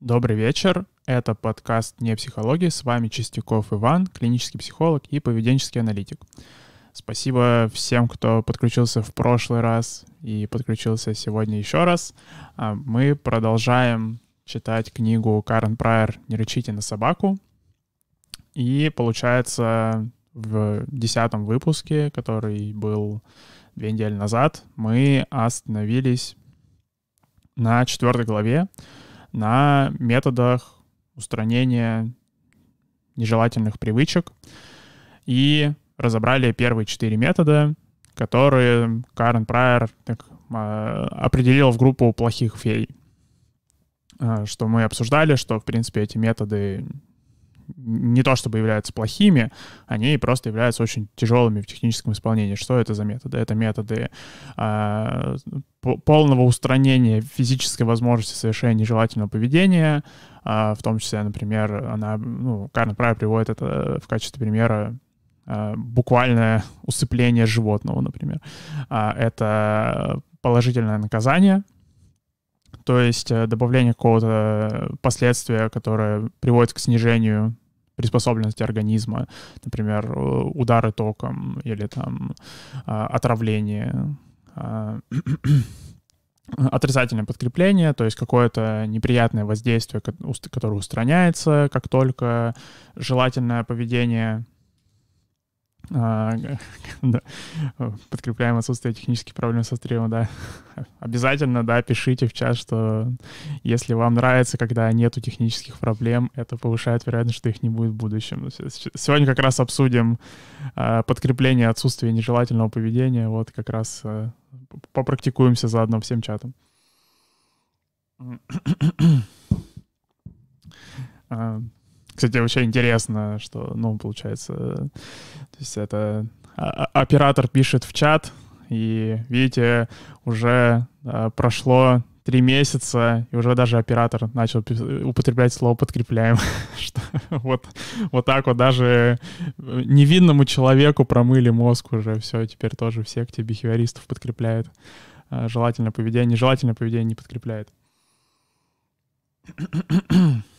Добрый вечер. Это подкаст «Не психология». С вами Чистяков Иван, клинический психолог и поведенческий аналитик. Спасибо всем, кто подключился в прошлый раз и подключился сегодня еще раз. А, мы продолжаем читать книгу Карен Прайер «Не рычите на собаку». И получается, в десятом выпуске, который был две недели назад, мы остановились на четвертой главе, на методах устранения нежелательных привычек и разобрали первые четыре метода, которые Карен Прайер так, а, определил в группу плохих фей. А, что мы обсуждали, что, в принципе, эти методы не то чтобы являются плохими, они просто являются очень тяжелыми в техническом исполнении. Что это за методы? Это методы э, полного устранения физической возможности совершения нежелательного поведения, э, в том числе, например, она, ну, Карн Прайер приводит это в качестве примера э, буквальное усыпление животного, например. Э, это положительное наказание, то есть э, добавление какого-то последствия, которое приводит к снижению приспособленности организма, например, удары током или там а, отравление, а, отрицательное подкрепление, то есть какое-то неприятное воздействие, которое устраняется, как только желательное поведение да. Подкрепляем отсутствие технических проблем со стримом, да. Обязательно, да, пишите в чат, что если вам нравится, когда нету технических проблем, это повышает вероятность, что их не будет в будущем. Сегодня как раз обсудим э, подкрепление отсутствия нежелательного поведения. Вот как раз э, попрактикуемся заодно всем чатом. Uh, кстати, очень интересно, что, ну, получается, то есть это оператор пишет в чат, и, видите, уже а, прошло три месяца, и уже даже оператор начал употреблять слово «подкрепляем». вот, вот так вот даже невинному человеку промыли мозг уже. Все, теперь тоже все к тебе бихевиористов подкрепляют. А, желательное поведение, нежелательное поведение не подкрепляет.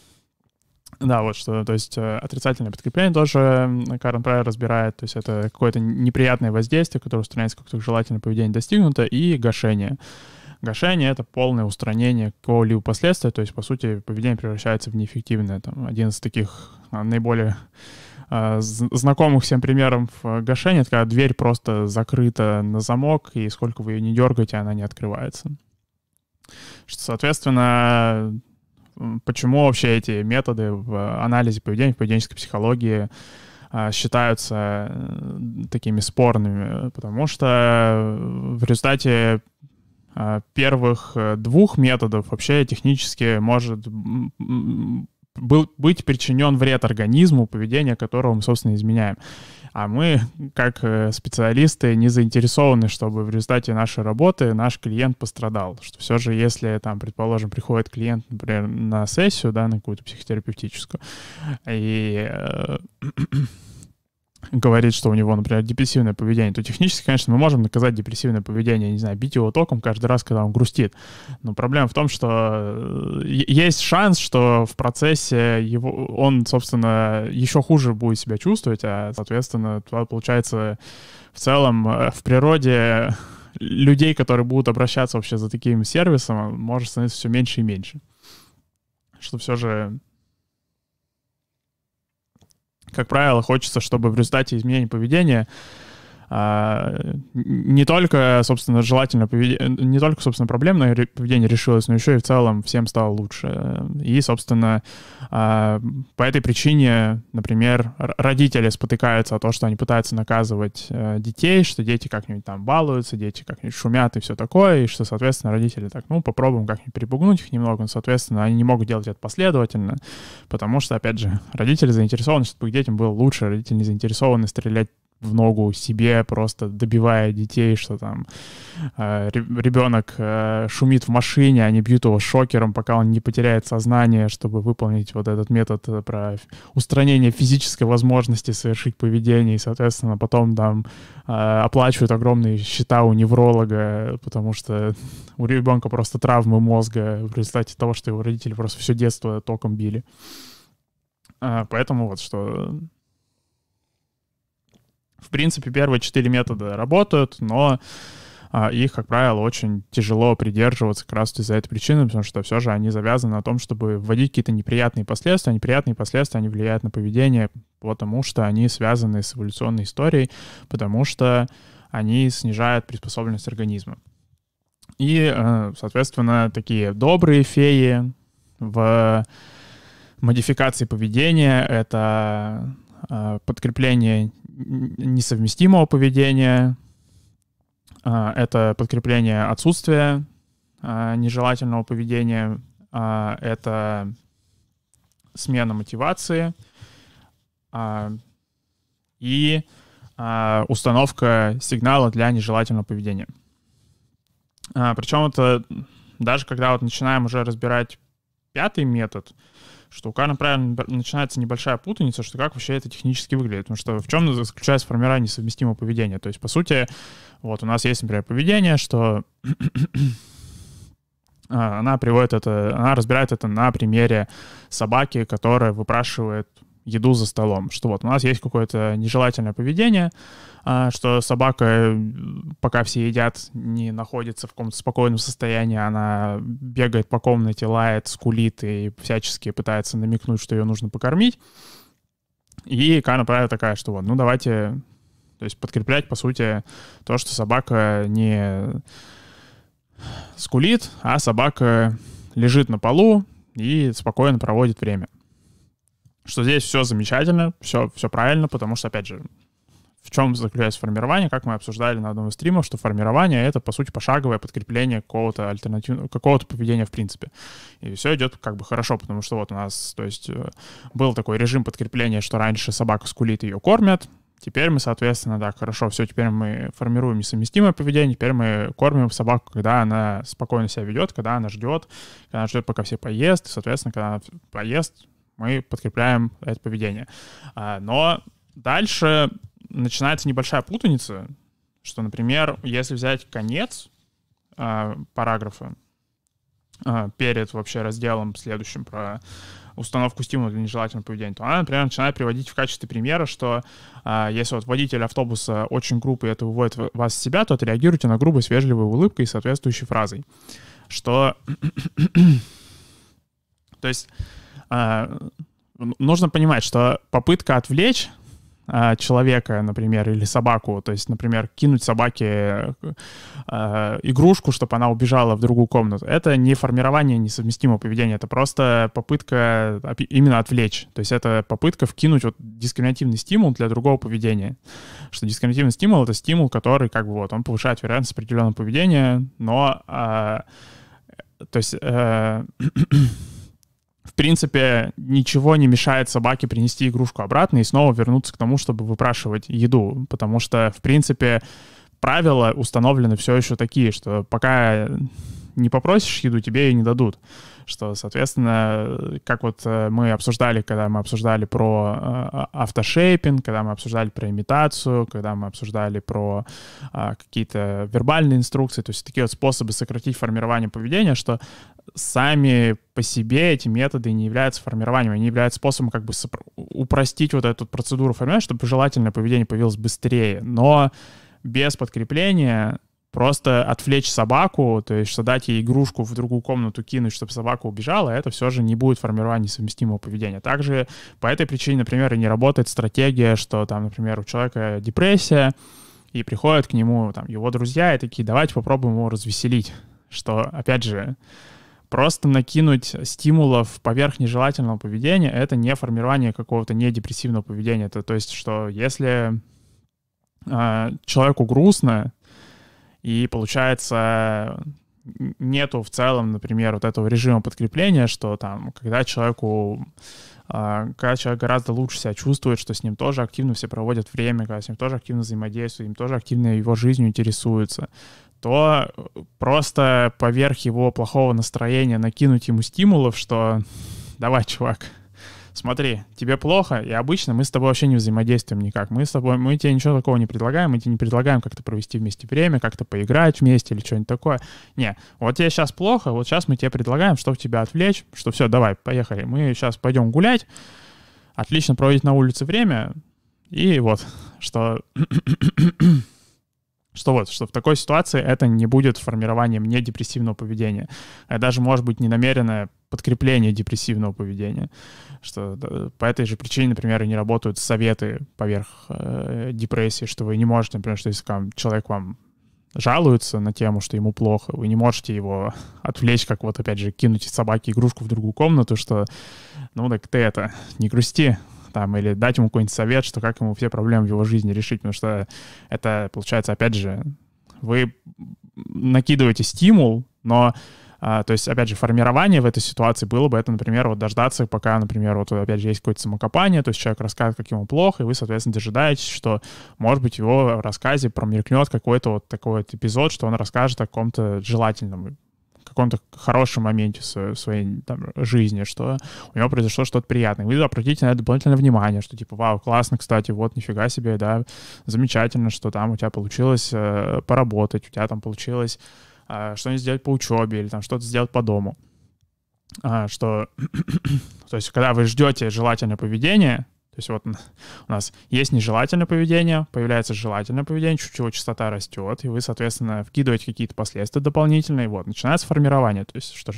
Да, вот что, то есть э, отрицательное подкрепление тоже Карен Прайер разбирает, то есть это какое-то неприятное воздействие, которое устраняется, как только желательное поведение достигнуто, и гашение. Гашение — это полное устранение какого-либо последствия, то есть, по сути, поведение превращается в неэффективное. Там, один из таких а, наиболее а, знакомых всем примеров гашения — это когда дверь просто закрыта на замок, и сколько вы ее не дергаете, она не открывается. Соответственно, почему вообще эти методы в анализе поведения, в поведенческой психологии а, считаются э, такими спорными, потому что в результате а, первых э, двух методов вообще технически может быть причинен вред организму, поведение которого мы, собственно, изменяем. А мы, как э, специалисты, не заинтересованы, чтобы в результате нашей работы наш клиент пострадал. Что все же, если там, предположим, приходит клиент, например, на сессию, да, на какую-то психотерапевтическую, и э, говорит, что у него, например, депрессивное поведение, то технически, конечно, мы можем наказать депрессивное поведение, не знаю, бить его током каждый раз, когда он грустит. Но проблема в том, что э, есть шанс, что в процессе его, он, собственно, еще хуже будет себя чувствовать, а, соответственно, получается в целом э, в природе людей, которые будут обращаться вообще за таким сервисом, может становиться все меньше и меньше. Что все же как правило, хочется, чтобы в результате изменения поведения не только, собственно, желательно поведение, не только, собственно, проблемное поведение решилось, но еще и в целом всем стало лучше. И, собственно, а, по этой причине, например, родители спотыкаются о том, что они пытаются наказывать э, детей, что дети как-нибудь там балуются, дети как-нибудь шумят и все такое, и что, соответственно, родители так, ну, попробуем как-нибудь припугнуть их немного, но, соответственно, они не могут делать это последовательно, потому что, опять же, родители заинтересованы, чтобы детям было лучше, родители не заинтересованы стрелять в ногу себе, просто добивая детей, что там э, ребенок э, шумит в машине, они бьют его шокером, пока он не потеряет сознание, чтобы выполнить вот этот метод э, про устранение физической возможности совершить поведение, и, соответственно, потом там э, оплачивают огромные счета у невролога, потому что у ребенка просто травмы мозга в результате того, что его родители просто все детство током били. Э, поэтому вот что в принципе, первые четыре метода работают, но а, их, как правило, очень тяжело придерживаться как раз из-за этой причины, потому что все же они завязаны на том, чтобы вводить какие-то неприятные последствия. Неприятные последствия, они влияют на поведение, потому что они связаны с эволюционной историей, потому что они снижают приспособленность организма. И, э, соответственно, такие добрые феи в модификации поведения — это э, подкрепление несовместимого поведения, а, это подкрепление отсутствия а, нежелательного поведения, а, это смена мотивации и установка сигнала для нежелательного поведения. Причем это даже когда вот начинаем уже разбирать пятый метод, что у Карна правильно начинается небольшая путаница, что как вообще это технически выглядит. Потому что в чем заключается формирование совместимого поведения? То есть, по сути, вот у нас есть, например, поведение, что а, она приводит это, она разбирает это на примере собаки, которая выпрашивает еду за столом. Что вот у нас есть какое-то нежелательное поведение, а, что собака, пока все едят, не находится в каком-то спокойном состоянии, она бегает по комнате, лает, скулит и всячески пытается намекнуть, что ее нужно покормить. И Кана правила такая, что вот, ну давайте, то есть подкреплять, по сути, то, что собака не скулит, а собака лежит на полу и спокойно проводит время что здесь все замечательно, все, все правильно, потому что, опять же, в чем заключается формирование, как мы обсуждали на одном из стримов, что формирование — это, по сути, пошаговое подкрепление какого-то альтернативного, какого-то поведения в принципе. И все идет как бы хорошо, потому что вот у нас, то есть, э, был такой режим подкрепления, что раньше собака скулит, ее кормят, Теперь мы, соответственно, да, хорошо, все, теперь мы формируем несовместимое поведение, теперь мы кормим собаку, когда она спокойно себя ведет, когда она ждет, когда она ждет, пока все поест, соответственно, когда она поест, мы подкрепляем это поведение. А, но дальше начинается небольшая путаница, что, например, если взять конец а, параграфа а, перед вообще разделом следующим про установку стимула для нежелательного поведения, то она, например, начинает приводить в качестве примера, что а, если вот водитель автобуса очень грубый, это выводит вас из себя, то отреагируйте на грубость вежливой улыбкой и соответствующей фразой. Что... то есть нужно понимать, что попытка отвлечь а, человека, например, или собаку, то есть, например, кинуть собаке э, игрушку, чтобы она убежала в другую комнату, это не формирование несовместимого поведения, это просто попытка именно отвлечь. То есть это попытка вкинуть вот дискриминативный стимул для другого поведения. Что дискриминативный стимул — это стимул, который как бы вот, он повышает вероятность определенного поведения, но... Э, то есть... Э, в принципе, ничего не мешает собаке принести игрушку обратно и снова вернуться к тому, чтобы выпрашивать еду. Потому что, в принципе, правила установлены все еще такие, что пока не попросишь еду, тебе и не дадут. Что, соответственно, как вот э, мы обсуждали, когда мы обсуждали про э, автошейпинг, когда мы обсуждали про имитацию, когда мы обсуждали про а, какие-то вербальные инструкции, то есть такие вот способы сократить формирование поведения, что сами по себе эти методы не являются формированием, они являются способом как бы упростить вот эту процедуру формирования, чтобы желательное поведение появилось быстрее. Но без подкрепления просто отвлечь собаку, то есть что дать ей игрушку в другую комнату кинуть, чтобы собака убежала, это все же не будет формирования совместимого поведения. Также по этой причине, например, и не работает стратегия, что там, например, у человека депрессия, и приходят к нему там его друзья и такие, давайте попробуем его развеселить. Что, опять же, просто накинуть стимулов поверх нежелательного поведения — это не формирование какого-то недепрессивного поведения. Это то есть, что если э, человеку грустно, и получается нету в целом, например, вот этого режима подкрепления, что там, когда человеку а, когда человек гораздо лучше себя чувствует, что с ним тоже активно все проводят время, когда с ним тоже активно взаимодействуют, им тоже активно его жизнью интересуются, то просто поверх его плохого настроения накинуть ему стимулов, что давай, чувак, смотри, тебе плохо, и обычно мы с тобой вообще не взаимодействуем никак. Мы с тобой, мы тебе ничего такого не предлагаем, мы тебе не предлагаем как-то провести вместе время, как-то поиграть вместе или что-нибудь такое. Не, вот тебе сейчас плохо, вот сейчас мы тебе предлагаем, чтобы тебя отвлечь, что все, давай, поехали, мы сейчас пойдем гулять, отлично проводить на улице время, и вот, что что вот, что в такой ситуации это не будет формированием недепрессивного поведения. Это даже может быть ненамеренное подкрепление депрессивного поведения. Что по этой же причине, например, не работают советы поверх э, депрессии, что вы не можете, например, что если там, человек вам жалуется на тему, что ему плохо, вы не можете его отвлечь, как вот опять же кинуть собаке игрушку в другую комнату, что ну так ты это, не грусти, там, или дать ему какой-нибудь совет, что как ему все проблемы в его жизни решить, потому что это, получается, опять же, вы накидываете стимул, но а, то есть, опять же, формирование в этой ситуации было бы это, например, вот дождаться, пока, например, вот опять же есть какое-то самокопание, то есть человек рассказывает, как ему плохо, и вы, соответственно, дожидаетесь, что, может быть, его рассказе промелькнет какой-то вот такой вот эпизод, что он расскажет о каком-то желательном каком-то хорошем моменте своей там, жизни, что у него произошло что-то приятное. Вы обратите на это дополнительное внимание, что типа, вау, классно, кстати, вот нифига себе, да, замечательно, что там у тебя получилось э, поработать, у тебя там получилось э, что-нибудь сделать по учебе или там что-то сделать по дому. А, что, то есть, когда вы ждете желательное поведение, то есть вот у нас есть нежелательное поведение, появляется желательное поведение, чуть его частота растет, и вы, соответственно, вкидываете какие-то последствия дополнительные, вот, начинается формирование. То есть что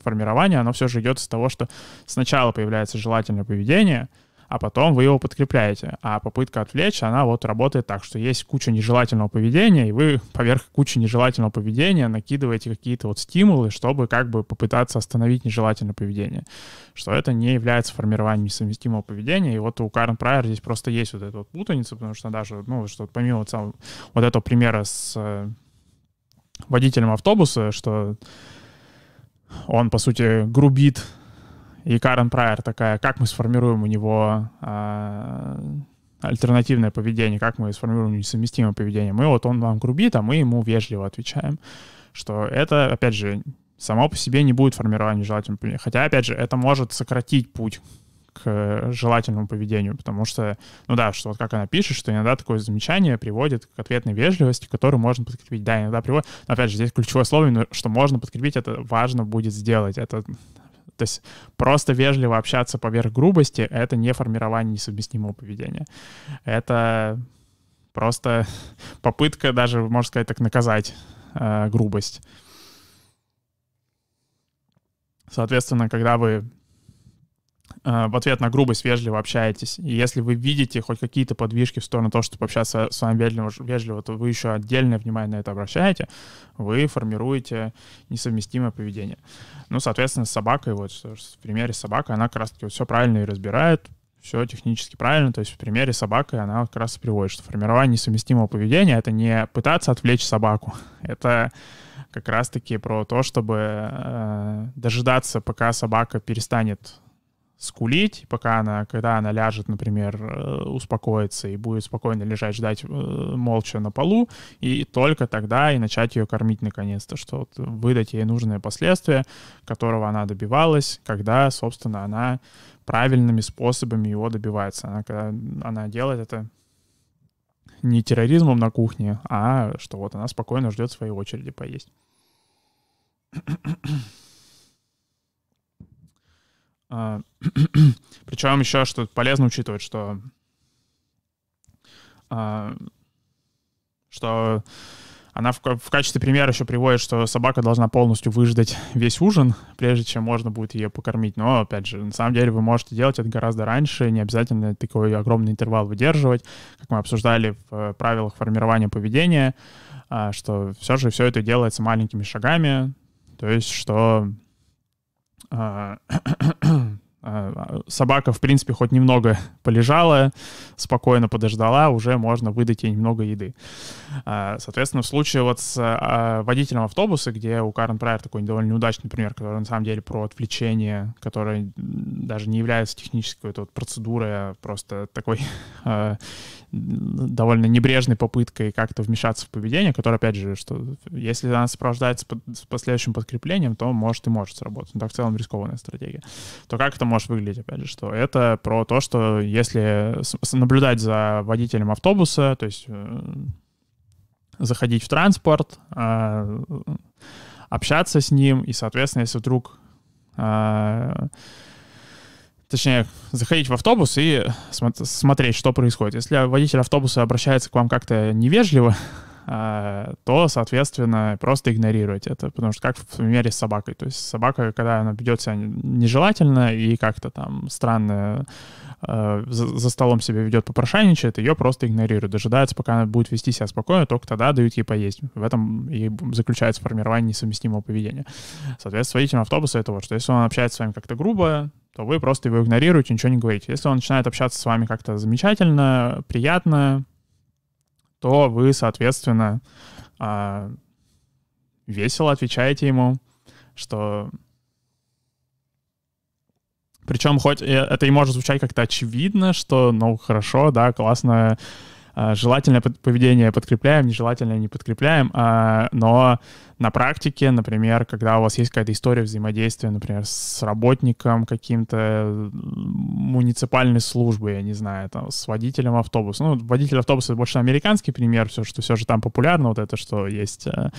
формирование, оно все же идет из того, что сначала появляется желательное поведение, а потом вы его подкрепляете. А попытка отвлечь, она вот работает так, что есть куча нежелательного поведения, и вы поверх кучи нежелательного поведения накидываете какие-то вот стимулы, чтобы как бы попытаться остановить нежелательное поведение. Что это не является формированием несовместимого поведения. И вот у Карен Прайер здесь просто есть вот эта вот путаница, потому что даже, ну, что помимо вот, сам, вот этого примера с э, водителем автобуса, что он, по сути, грубит и Карен Прайер такая, как мы сформируем у него а, альтернативное поведение, как мы сформируем несовместимое поведение. Мы вот он вам грубит, а мы ему вежливо отвечаем, что это, опять же, само по себе не будет формирования желательного поведения. Хотя, опять же, это может сократить путь к желательному поведению, потому что, ну да, что вот как она пишет, что иногда такое замечание приводит к ответной вежливости, которую можно подкрепить. Да, иногда приводит, но опять же, здесь ключевое слово, что можно подкрепить, это важно будет сделать. Это то есть просто вежливо общаться поверх грубости — это не формирование несовместимого поведения. Это просто попытка даже, можно сказать, так наказать э, грубость. Соответственно, когда вы в ответ на грубость вежливо общаетесь. И если вы видите хоть какие-то подвижки в сторону того, чтобы общаться с вами вежливо, вежливо, то вы еще отдельное внимание на это обращаете, вы формируете несовместимое поведение. Ну, соответственно, с собакой, вот в примере с собакой, она как раз-таки все правильно и разбирает, все технически правильно. То есть в примере с собакой она как раз приводит, что формирование несовместимого поведения — это не пытаться отвлечь собаку, это как раз-таки про то, чтобы э, дожидаться, пока собака перестанет скулить, пока она, когда она ляжет, например, э, успокоится и будет спокойно лежать, ждать э, молча на полу, и только тогда и начать ее кормить наконец-то, что вот выдать ей нужные последствия, которого она добивалась, когда, собственно, она правильными способами его добивается. Она, когда она делает это не терроризмом на кухне, а что вот она спокойно ждет своей очереди поесть. А, Причем еще что полезно учитывать, что а, что она в, качестве примера еще приводит, что собака должна полностью выждать весь ужин, прежде чем можно будет ее покормить. Но, опять же, на самом деле вы можете делать это гораздо раньше, не обязательно такой огромный интервал выдерживать, как мы обсуждали в э, правилах формирования поведения, а, что все же все это делается маленькими шагами, то есть что собака, в принципе, хоть немного полежала, спокойно подождала, уже можно выдать ей немного еды. А, соответственно, в случае вот с а, водителем автобуса, где у Карен Прайер такой довольно неудачный пример, который на самом деле про отвлечение, которое даже не является технической вот процедурой, а просто такой довольно небрежной попыткой как-то вмешаться в поведение, которое, опять же, что если она сопровождается с последующим подкреплением, то может и может сработать. Но так в целом рискованная стратегия. То как это может выглядеть, опять же, что это про то, что если наблюдать за водителем автобуса, то есть э, заходить в транспорт, э, общаться с ним, и, соответственно, если вдруг э, точнее, заходить в автобус и смотреть, что происходит. Если водитель автобуса обращается к вам как-то невежливо, а, то, соответственно, просто игнорировать это, потому что как в примере с собакой. То есть собака, когда она ведет себя нежелательно и как-то там странно э, за, за столом себя ведет, попрошайничает, ее просто игнорируют, дожидаются, пока она будет вести себя спокойно, только тогда дают ей поесть. В этом и заключается формирование несовместимого поведения. Соответственно, водителем автобуса это вот, что если он общается с вами как-то грубо, то вы просто его игнорируете, ничего не говорите. Если он начинает общаться с вами как-то замечательно, приятно, то вы, соответственно, а, весело отвечаете ему, что... Причем хоть это и может звучать как-то очевидно, что, ну, хорошо, да, классно, а, желательное поведение подкрепляем, нежелательное не подкрепляем, а, но на практике, например, когда у вас есть какая-то история взаимодействия, например, с работником каким-то муниципальной службы, я не знаю, там, с водителем автобуса. Ну, водитель автобуса — это больше американский пример, все, что все же там популярно, вот это, что есть э,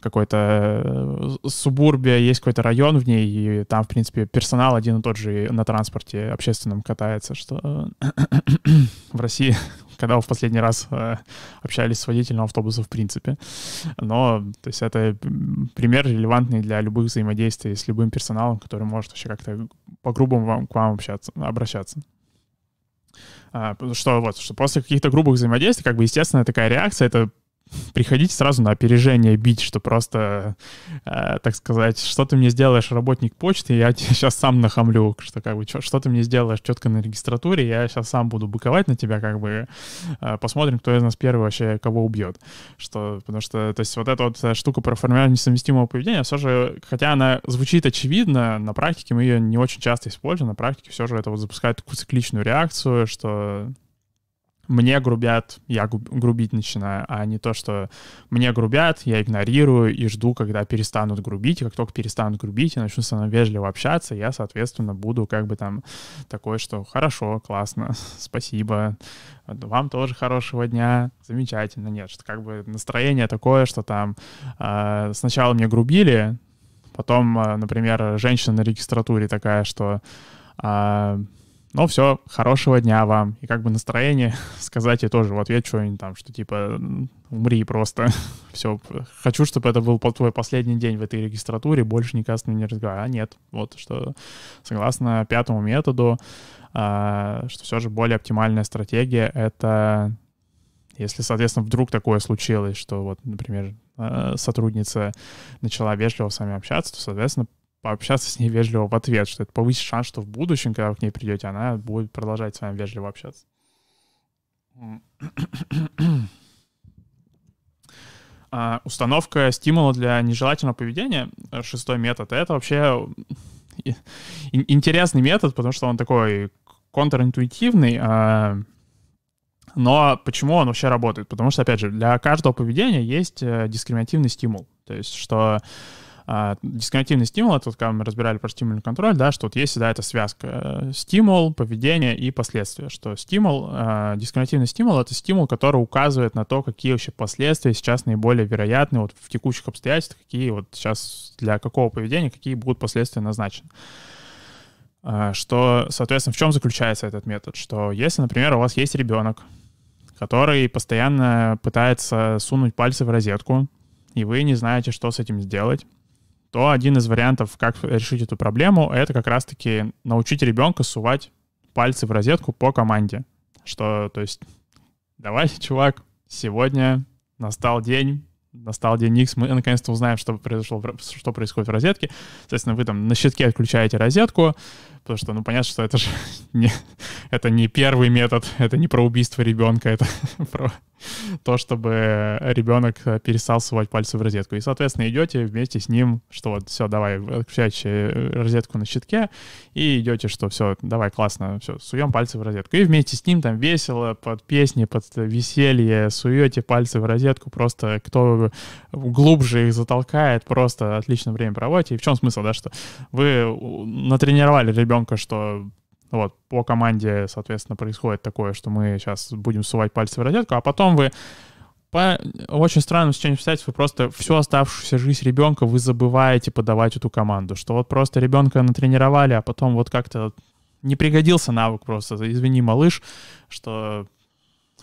какой-то э, субурбия, есть какой-то район в ней, и там, в принципе, персонал один и тот же на транспорте общественном катается, что в России когда вы в последний раз э, общались с водителем автобуса в принципе. Но, то есть это пример релевантный для любых взаимодействий с любым персоналом, который может вообще как-то по-грубому вам, к вам общаться, обращаться. А, что вот, что после каких-то грубых взаимодействий, как бы, естественно, такая реакция — это приходите сразу на опережение бить, что просто, э, так сказать, что ты мне сделаешь, работник почты, я тебе сейчас сам нахамлю, что как бы, что, что ты мне сделаешь четко на регистратуре, я сейчас сам буду быковать на тебя, как бы, э, посмотрим, кто из нас первый вообще кого убьет. Что, потому что, то есть вот эта вот э, штука про формирование несовместимого поведения, все же, хотя она звучит очевидно, на практике мы ее не очень часто используем, на практике все же это вот запускает такую цикличную реакцию, что мне грубят, я грубить начинаю, а не то, что мне грубят, я игнорирую и жду, когда перестанут грубить, и как только перестанут грубить и начну со мной вежливо общаться, я, соответственно, буду как бы там такой, что хорошо, классно, спасибо, вам тоже хорошего дня, замечательно. Нет, что как бы настроение такое, что там э, сначала мне грубили, потом, э, например, женщина на регистратуре такая, что э, ну все, хорошего дня вам. И как бы настроение сказать ей тоже в ответ что-нибудь там, что типа умри просто. все, хочу, чтобы это был твой последний день в этой регистратуре, больше никогда с ним не разговариваю. А нет, вот что согласно пятому методу, а, что все же более оптимальная стратегия — это если, соответственно, вдруг такое случилось, что вот, например, а, сотрудница начала вежливо с вами общаться, то, соответственно, пообщаться с ней вежливо в ответ, что это повысит шанс, что в будущем, когда вы к ней придете, она будет продолжать с вами вежливо общаться. А, установка стимула для нежелательного поведения, э, шестой метод, это вообще интересный метод, потому что он такой контринтуитивный, а, но почему он вообще работает? Потому что, опять же, для каждого поведения есть э, дискриминативный стимул. То есть, что а, стимул, это вот когда мы разбирали про стимульный контроль, да, что вот есть всегда эта связка э, стимул, поведение и последствия, что стимул, дискриминативный стимул — это стимул, который указывает на то, какие вообще последствия сейчас наиболее вероятны вот в текущих обстоятельствах, какие вот сейчас для какого поведения, какие будут последствия назначены. А, что, соответственно, в чем заключается этот метод? Что если, например, у вас есть ребенок, который постоянно пытается сунуть пальцы в розетку, и вы не знаете, что с этим сделать, то один из вариантов, как решить эту проблему, это как раз-таки научить ребенка сувать пальцы в розетку по команде. Что, то есть, давай, чувак, сегодня настал день, настал день X, мы наконец-то узнаем, что произошло, что происходит в розетке. Соответственно, вы там на щитке отключаете розетку, Потому что, ну, понятно, что это же не, это не первый метод, это не про убийство ребенка, это про то, чтобы ребенок перестал сувать пальцы в розетку. И, соответственно, идете вместе с ним, что вот, все, давай, отключайте розетку на щитке, и идете, что все, давай, классно, все, суем пальцы в розетку. И вместе с ним там весело, под песни, под веселье, суете пальцы в розетку, просто кто глубже их затолкает, просто отлично время проводите. И в чем смысл, да, что вы натренировали ребенка, что вот, по команде, соответственно, происходит такое, что мы сейчас будем сувать пальцы в розетку, а потом вы по очень странному стечению обстоятельств вы просто всю оставшуюся жизнь ребенка вы забываете подавать эту команду, что вот просто ребенка натренировали, а потом вот как-то не пригодился навык просто, извини, малыш, что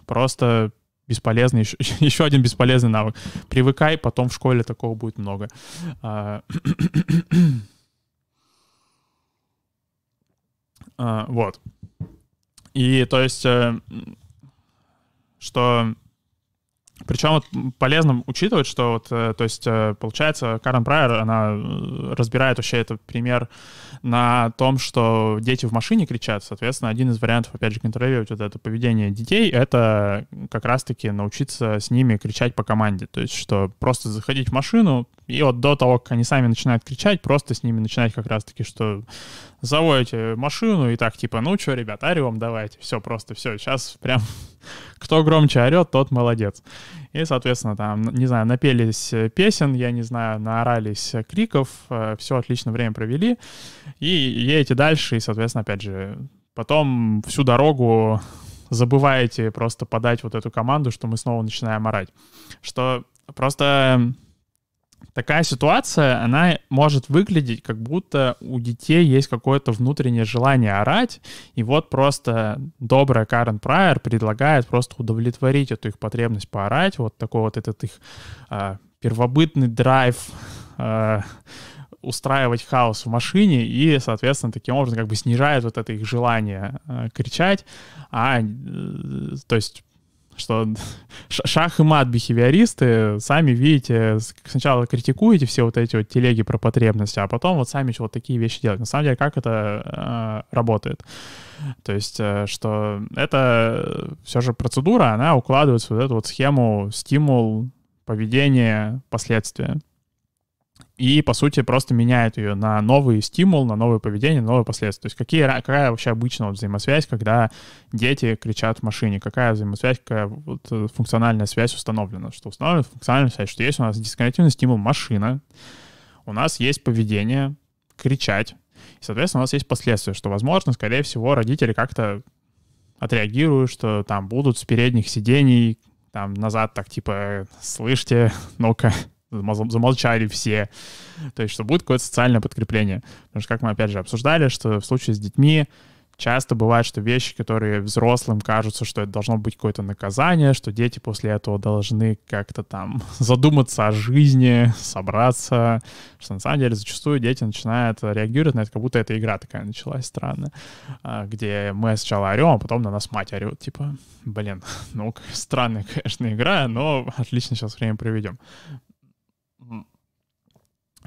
просто бесполезный, еще, еще один бесполезный навык. Привыкай, потом в школе такого будет много. А, вот. И то есть, э, что причем вот полезно учитывать, что вот, э, то есть, э, получается, Карен Прайер, она разбирает вообще этот пример на том, что дети в машине кричат. Соответственно, один из вариантов, опять же, контролировать вот это поведение детей, это как раз-таки научиться с ними кричать по команде. То есть, что просто заходить в машину, и вот до того, как они сами начинают кричать, просто с ними начинать как раз-таки, что заводите машину и так, типа, ну что, ребят, орем, давайте, все, просто все, сейчас прям кто громче орет, тот молодец. И, соответственно, там, не знаю, напелись песен, я не знаю, наорались криков, э, все отлично время провели, и едете дальше, и, соответственно, опять же, потом всю дорогу забываете просто подать вот эту команду, что мы снова начинаем орать. Что просто такая ситуация, она может выглядеть, как будто у детей есть какое-то внутреннее желание орать, и вот просто добрая Карен Прайер предлагает просто удовлетворить эту их потребность поорать, вот такой вот этот их э, первобытный драйв э, устраивать хаос в машине и, соответственно, таким образом как бы снижает вот это их желание э, кричать, а, э, то есть что шах и мат бихевиористы, сами видите, сначала критикуете все вот эти вот телеги про потребности, а потом вот сами вот такие вещи делать. На самом деле, как это э, работает? То есть, э, что это все же процедура, она укладывается в вот эту вот схему стимул, поведение, последствия и, по сути, просто меняет ее на новый стимул, на новое поведение, новые последствия. То есть какие, какая вообще обычная вот взаимосвязь, когда дети кричат в машине? Какая взаимосвязь, какая вот э, функциональная связь установлена? Что установлена функциональная связь, что есть у нас дисконнективный стимул машина, у нас есть поведение кричать, и, соответственно, у нас есть последствия, что, возможно, скорее всего, родители как-то отреагируют, что там будут с передних сидений там назад так типа, слышите, ну-ка, замолчали все. То есть, что будет какое-то социальное подкрепление. Потому что, как мы опять же обсуждали, что в случае с детьми часто бывает, что вещи, которые взрослым кажутся, что это должно быть какое-то наказание, что дети после этого должны как-то там задуматься о жизни, собраться, что на самом деле зачастую дети начинают реагировать на это, как будто эта игра такая началась странная, где мы сначала орем, а потом на нас мать орет, типа, блин, ну, странная, конечно, игра, но отлично сейчас время проведем.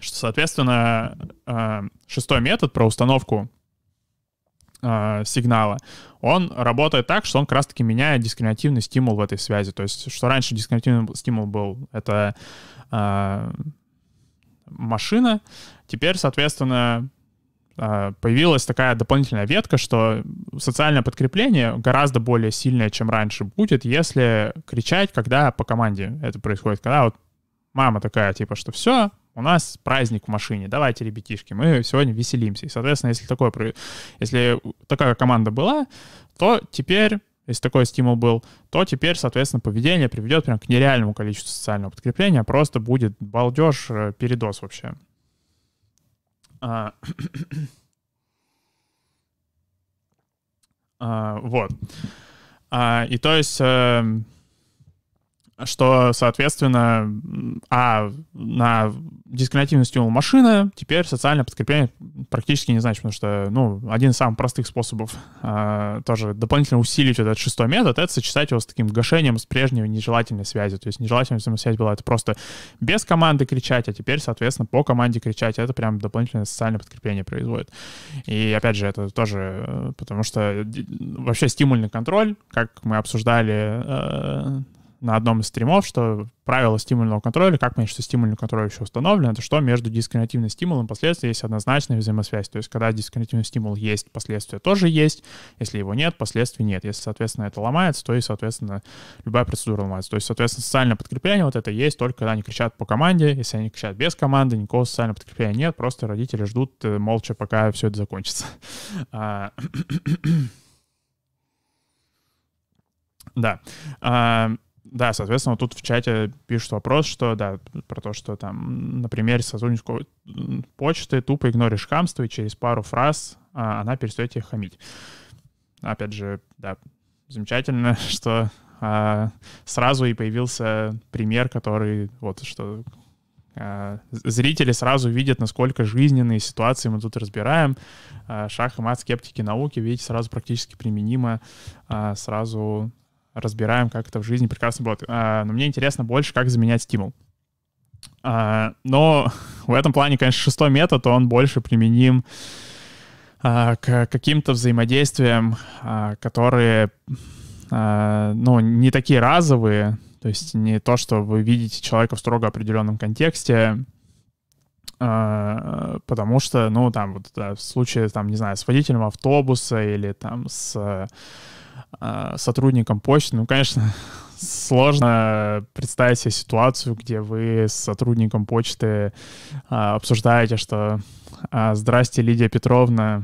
Что, соответственно, э, шестой метод про установку э, сигнала, он работает так, что он как раз-таки меняет дискриминативный стимул в этой связи. То есть, что раньше дискриминативный стимул был, это э, машина, теперь, соответственно, появилась такая дополнительная ветка, что социальное подкрепление гораздо более сильное, чем раньше будет, если кричать, когда по команде это происходит, когда вот мама такая, типа, что все, у нас праздник в машине, давайте, ребятишки, мы сегодня веселимся. И, соответственно, если, такое, если такая команда была, то теперь, если такой стимул был, то теперь, соответственно, поведение приведет прям к нереальному количеству социального подкрепления, просто будет балдеж, э, передоз вообще. А, а, вот. А, и то есть... Э, что, соответственно, а на дискриминативный стимул машины теперь социальное подкрепление практически не значит, потому что, ну, один из самых простых способов а, тоже дополнительно усилить этот шестой метод, это сочетать его с таким гашением с прежней нежелательной связью. То есть нежелательная взаимосвязь была это просто без команды кричать, а теперь, соответственно, по команде кричать. Это прям дополнительное социальное подкрепление производит. И, опять же, это тоже э, потому что вообще стимульный контроль, как мы обсуждали э, на одном из стримов, что правило стимульного контроля, как понять, что стимульный контроль еще установлен, это что между дискриминативным стимулом и последствием есть однозначная взаимосвязь. То есть, когда дискриминативный стимул есть, последствия тоже есть. Если его нет, последствий нет. Если, соответственно, это ломается, то и, соответственно, любая процедура ломается. То есть, соответственно, социальное подкрепление вот это есть только когда они кричат по команде. Если они кричат без команды, никакого социального подкрепления нет. Просто родители ждут э, молча, пока все это закончится. А, да. Да, соответственно, вот тут в чате пишут вопрос, что, да, про то, что там на примере сотрудника почты тупо игноришь хамство, и через пару фраз а, она перестает тебе хамить. Опять же, да, замечательно, что а, сразу и появился пример, который, вот, что а, зрители сразу видят, насколько жизненные ситуации мы тут разбираем. А, шах и мат скептики науки, видите, сразу практически применимо, а, сразу разбираем, как это в жизни прекрасно будет. А, но мне интересно больше, как заменять стимул. А, но в этом плане, конечно, шестой метод, он больше применим а, к каким-то взаимодействиям, а, которые, а, ну, не такие разовые, то есть не то, что вы видите человека в строго определенном контексте, а, потому что, ну, там, вот, да, в случае, там, не знаю, с водителем автобуса или там с сотрудником почты, ну, конечно, сложно представить себе ситуацию, где вы с сотрудником почты а, обсуждаете, что а, «Здрасте, Лидия Петровна, а,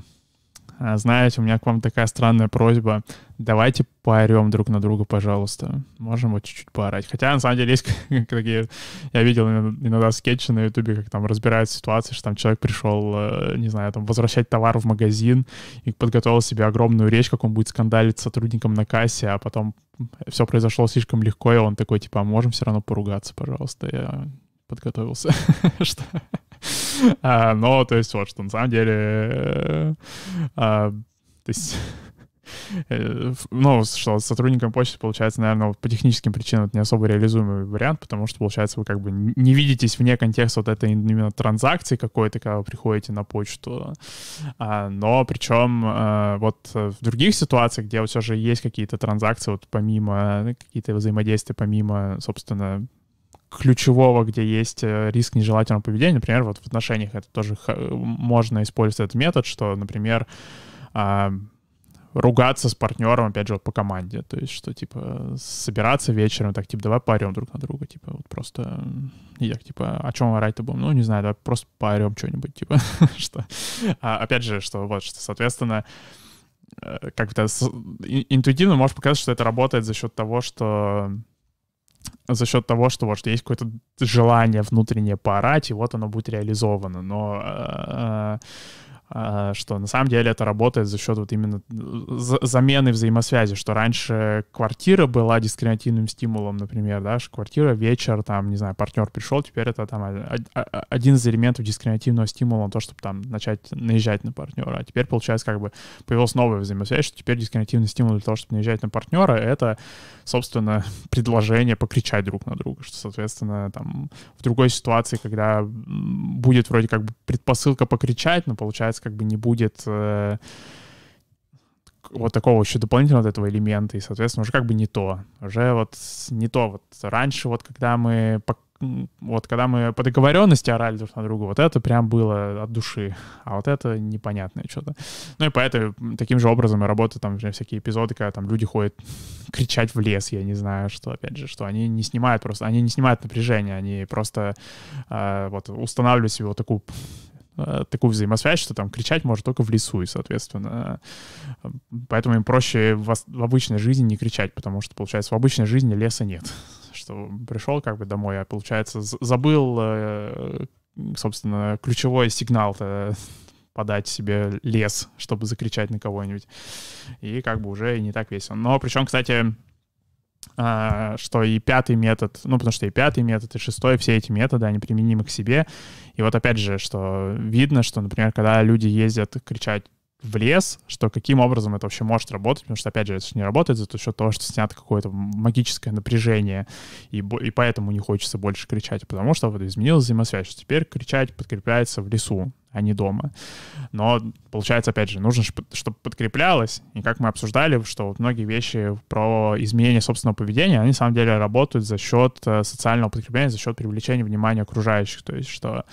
знаете, у меня к вам такая странная просьба. Давайте поорем друг на друга, пожалуйста. Можем вот чуть-чуть поорать. Хотя, на самом деле, есть такие... Я видел иногда скетчи на Ютубе, как там разбирают ситуации, что там человек пришел, э, не знаю, там, возвращать товар в магазин и подготовил себе огромную речь, как он будет скандалить с сотрудником на кассе, а потом все произошло слишком легко, и он такой, типа, а можем все равно поругаться, пожалуйста. Я подготовился. что а, но, то есть, вот, что на самом деле, э, а, то есть, э, ну, что с сотрудником почты, получается, наверное, по техническим причинам это не особо реализуемый вариант, потому что, получается, вы как бы не видитесь вне контекста вот этой именно транзакции какой-то, когда вы приходите на почту. А, но причем а, вот в других ситуациях, где вот все же есть какие-то транзакции, вот помимо какие-то взаимодействия, помимо, собственно, ключевого, где есть э, риск нежелательного поведения, например, вот в отношениях это тоже можно использовать этот метод, что, например, а, ругаться с партнером, опять же, вот по команде. То есть, что, типа, собираться вечером, так, типа, давай поорем друг на друга, типа, вот просто... И так, типа, о чем орать-то будем? Ну, не знаю, давай просто поорем что-нибудь, типа, что... А, опять же, что вот, что, соответственно, э, как-то интуитивно может показаться, что это работает за счет того, что за счет того, что вот что есть какое-то желание внутреннее поорать, и вот оно будет реализовано. Но э, что на самом деле это работает за счет вот именно замены взаимосвязи, что раньше квартира была дискриминативным стимулом, например, да, квартира, вечер, там, не знаю, партнер пришел, теперь это там один из элементов дискриминативного стимула, то, чтобы там начать наезжать на партнера. А теперь, получается, как бы появилась новая взаимосвязь, что теперь дискриминативный стимул для того, чтобы наезжать на партнера, это, собственно, предложение покричать друг на друга, что, соответственно, там в другой ситуации, когда будет вроде как бы предпосылка покричать, но получается как бы не будет э, вот такого еще дополнительного вот этого элемента, и, соответственно, уже как бы не то. Уже вот не то. Вот раньше вот когда мы вот когда мы по договоренности орали друг на друга, вот это прям было от души, а вот это непонятное что-то. Ну и поэтому таким же образом и работают там всякие эпизоды, когда там люди ходят кричать в лес, я не знаю, что опять же, что они не снимают просто, они не снимают напряжение, они просто э, вот устанавливают себе вот такую такую взаимосвязь, что там кричать может только в лесу, и, соответственно, э, поэтому им проще в, обычной жизни не кричать, потому что, получается, в обычной жизни леса нет. Что пришел как бы домой, а, получается, забыл, э, собственно, ключевой сигнал-то подать себе лес, чтобы закричать на кого-нибудь. И как бы уже не так весело. Но причем, кстати, что и пятый метод, ну, потому что и пятый метод, и шестой, все эти методы, они применимы к себе. И вот опять же, что видно, что, например, когда люди ездят кричать в лес, что каким образом это вообще может работать, потому что, опять же, это не работает за счет того, что снято какое-то магическое напряжение, и, и поэтому не хочется больше кричать, потому что вот изменилась взаимосвязь, что теперь кричать подкрепляется в лесу, а не дома. Но, получается, опять же, нужно, чтобы подкреплялось, и как мы обсуждали, что вот многие вещи про изменение собственного поведения, они, на самом деле, работают за счет э, социального подкрепления, за счет привлечения внимания окружающих, то есть что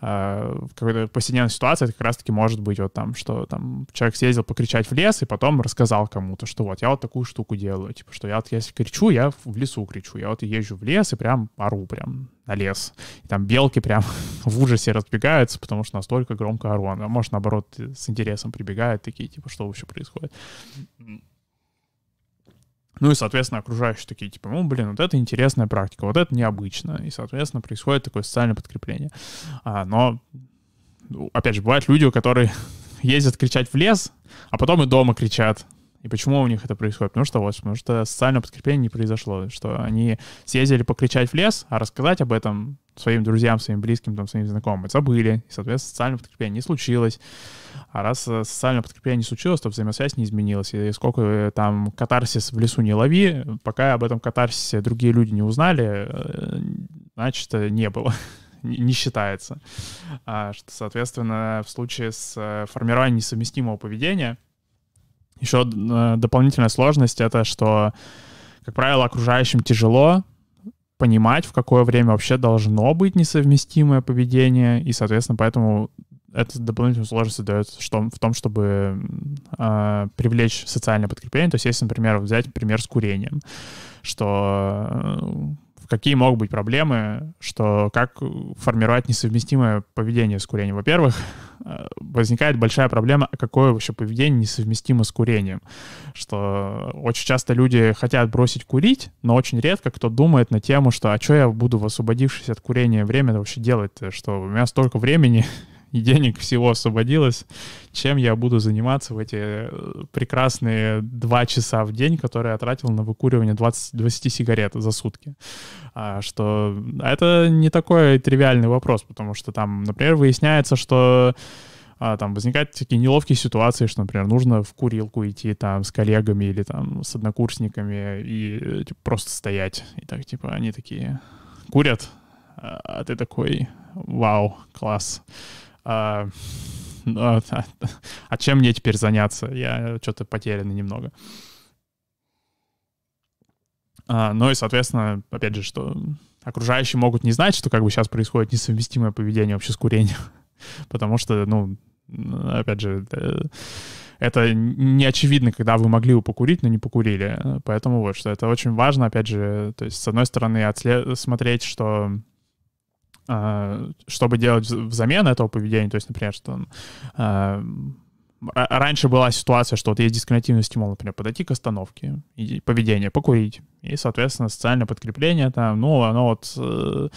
в какой-то повседневной ситуации это как раз-таки может быть вот там, что там человек съездил покричать в лес и потом рассказал кому-то, что вот я вот такую штуку делаю, типа, что я вот если кричу, я в лесу кричу, я вот езжу в лес и прям ору прям на лес. И там белки прям в ужасе разбегаются, потому что настолько громко ору. А может, наоборот, с интересом прибегают такие, типа, что вообще происходит. Ну и, соответственно, окружающие такие, типа, ну, блин, вот это интересная практика, вот это необычно. И, соответственно, происходит такое социальное подкрепление. А, но, ну, опять же, бывают люди, которые ездят кричать в лес, а потом и дома кричат. И почему у них это происходит? Потому что вот, потому что социальное подкрепление не произошло, что они съездили покричать в лес, а рассказать об этом своим друзьям, своим близким, там, своим знакомым забыли, и, соответственно, социальное подкрепление не случилось. А раз э, социальное подкрепление не случилось, то взаимосвязь не изменилась. И сколько э, там катарсис в лесу не лови, пока об этом катарсисе другие люди не узнали, э, значит, не было не считается. А, что, соответственно, в случае с формированием несовместимого поведения еще дополнительная сложность — это что, как правило, окружающим тяжело понимать, в какое время вообще должно быть несовместимое поведение, и, соответственно, поэтому это дополнительную сложность дает в том, чтобы э, привлечь социальное подкрепление. То есть, если, например, взять пример с курением, что э, какие могут быть проблемы, что как формировать несовместимое поведение с курением. Во-первых, э, возникает большая проблема, а какое вообще поведение несовместимо с курением. Что очень часто люди хотят бросить курить, но очень редко кто думает на тему, что а что я буду, освободившись от курения, время вообще делать, что у меня столько времени, и денег всего освободилось, чем я буду заниматься в эти э, прекрасные два часа в день, которые я тратил на выкуривание 20, 20 сигарет за сутки. А, что это не такой тривиальный вопрос, потому что там, например, выясняется, что а, там возникают такие неловкие ситуации, что, например, нужно в курилку идти там с коллегами или там с однокурсниками и э, типа, просто стоять. И так, типа, они такие курят, а, а ты такой, вау, класс а, а, а чем мне теперь заняться? Я что-то потерянный немного. А, ну и, соответственно, опять же, что окружающие могут не знать, что как бы сейчас происходит несовместимое поведение вообще с курением. Потому что, ну, опять же, это не очевидно, когда вы могли бы покурить, но не покурили. Поэтому вот, что это очень важно, опять же, то есть, с одной стороны, отслед... смотреть, что а, чтобы делать взамен этого поведения, то есть, например, что а, раньше была ситуация, что вот есть дискриминативный стимул, например, подойти к остановке, и поведение, покурить, и, соответственно, социальное подкрепление там, ну, оно вот э,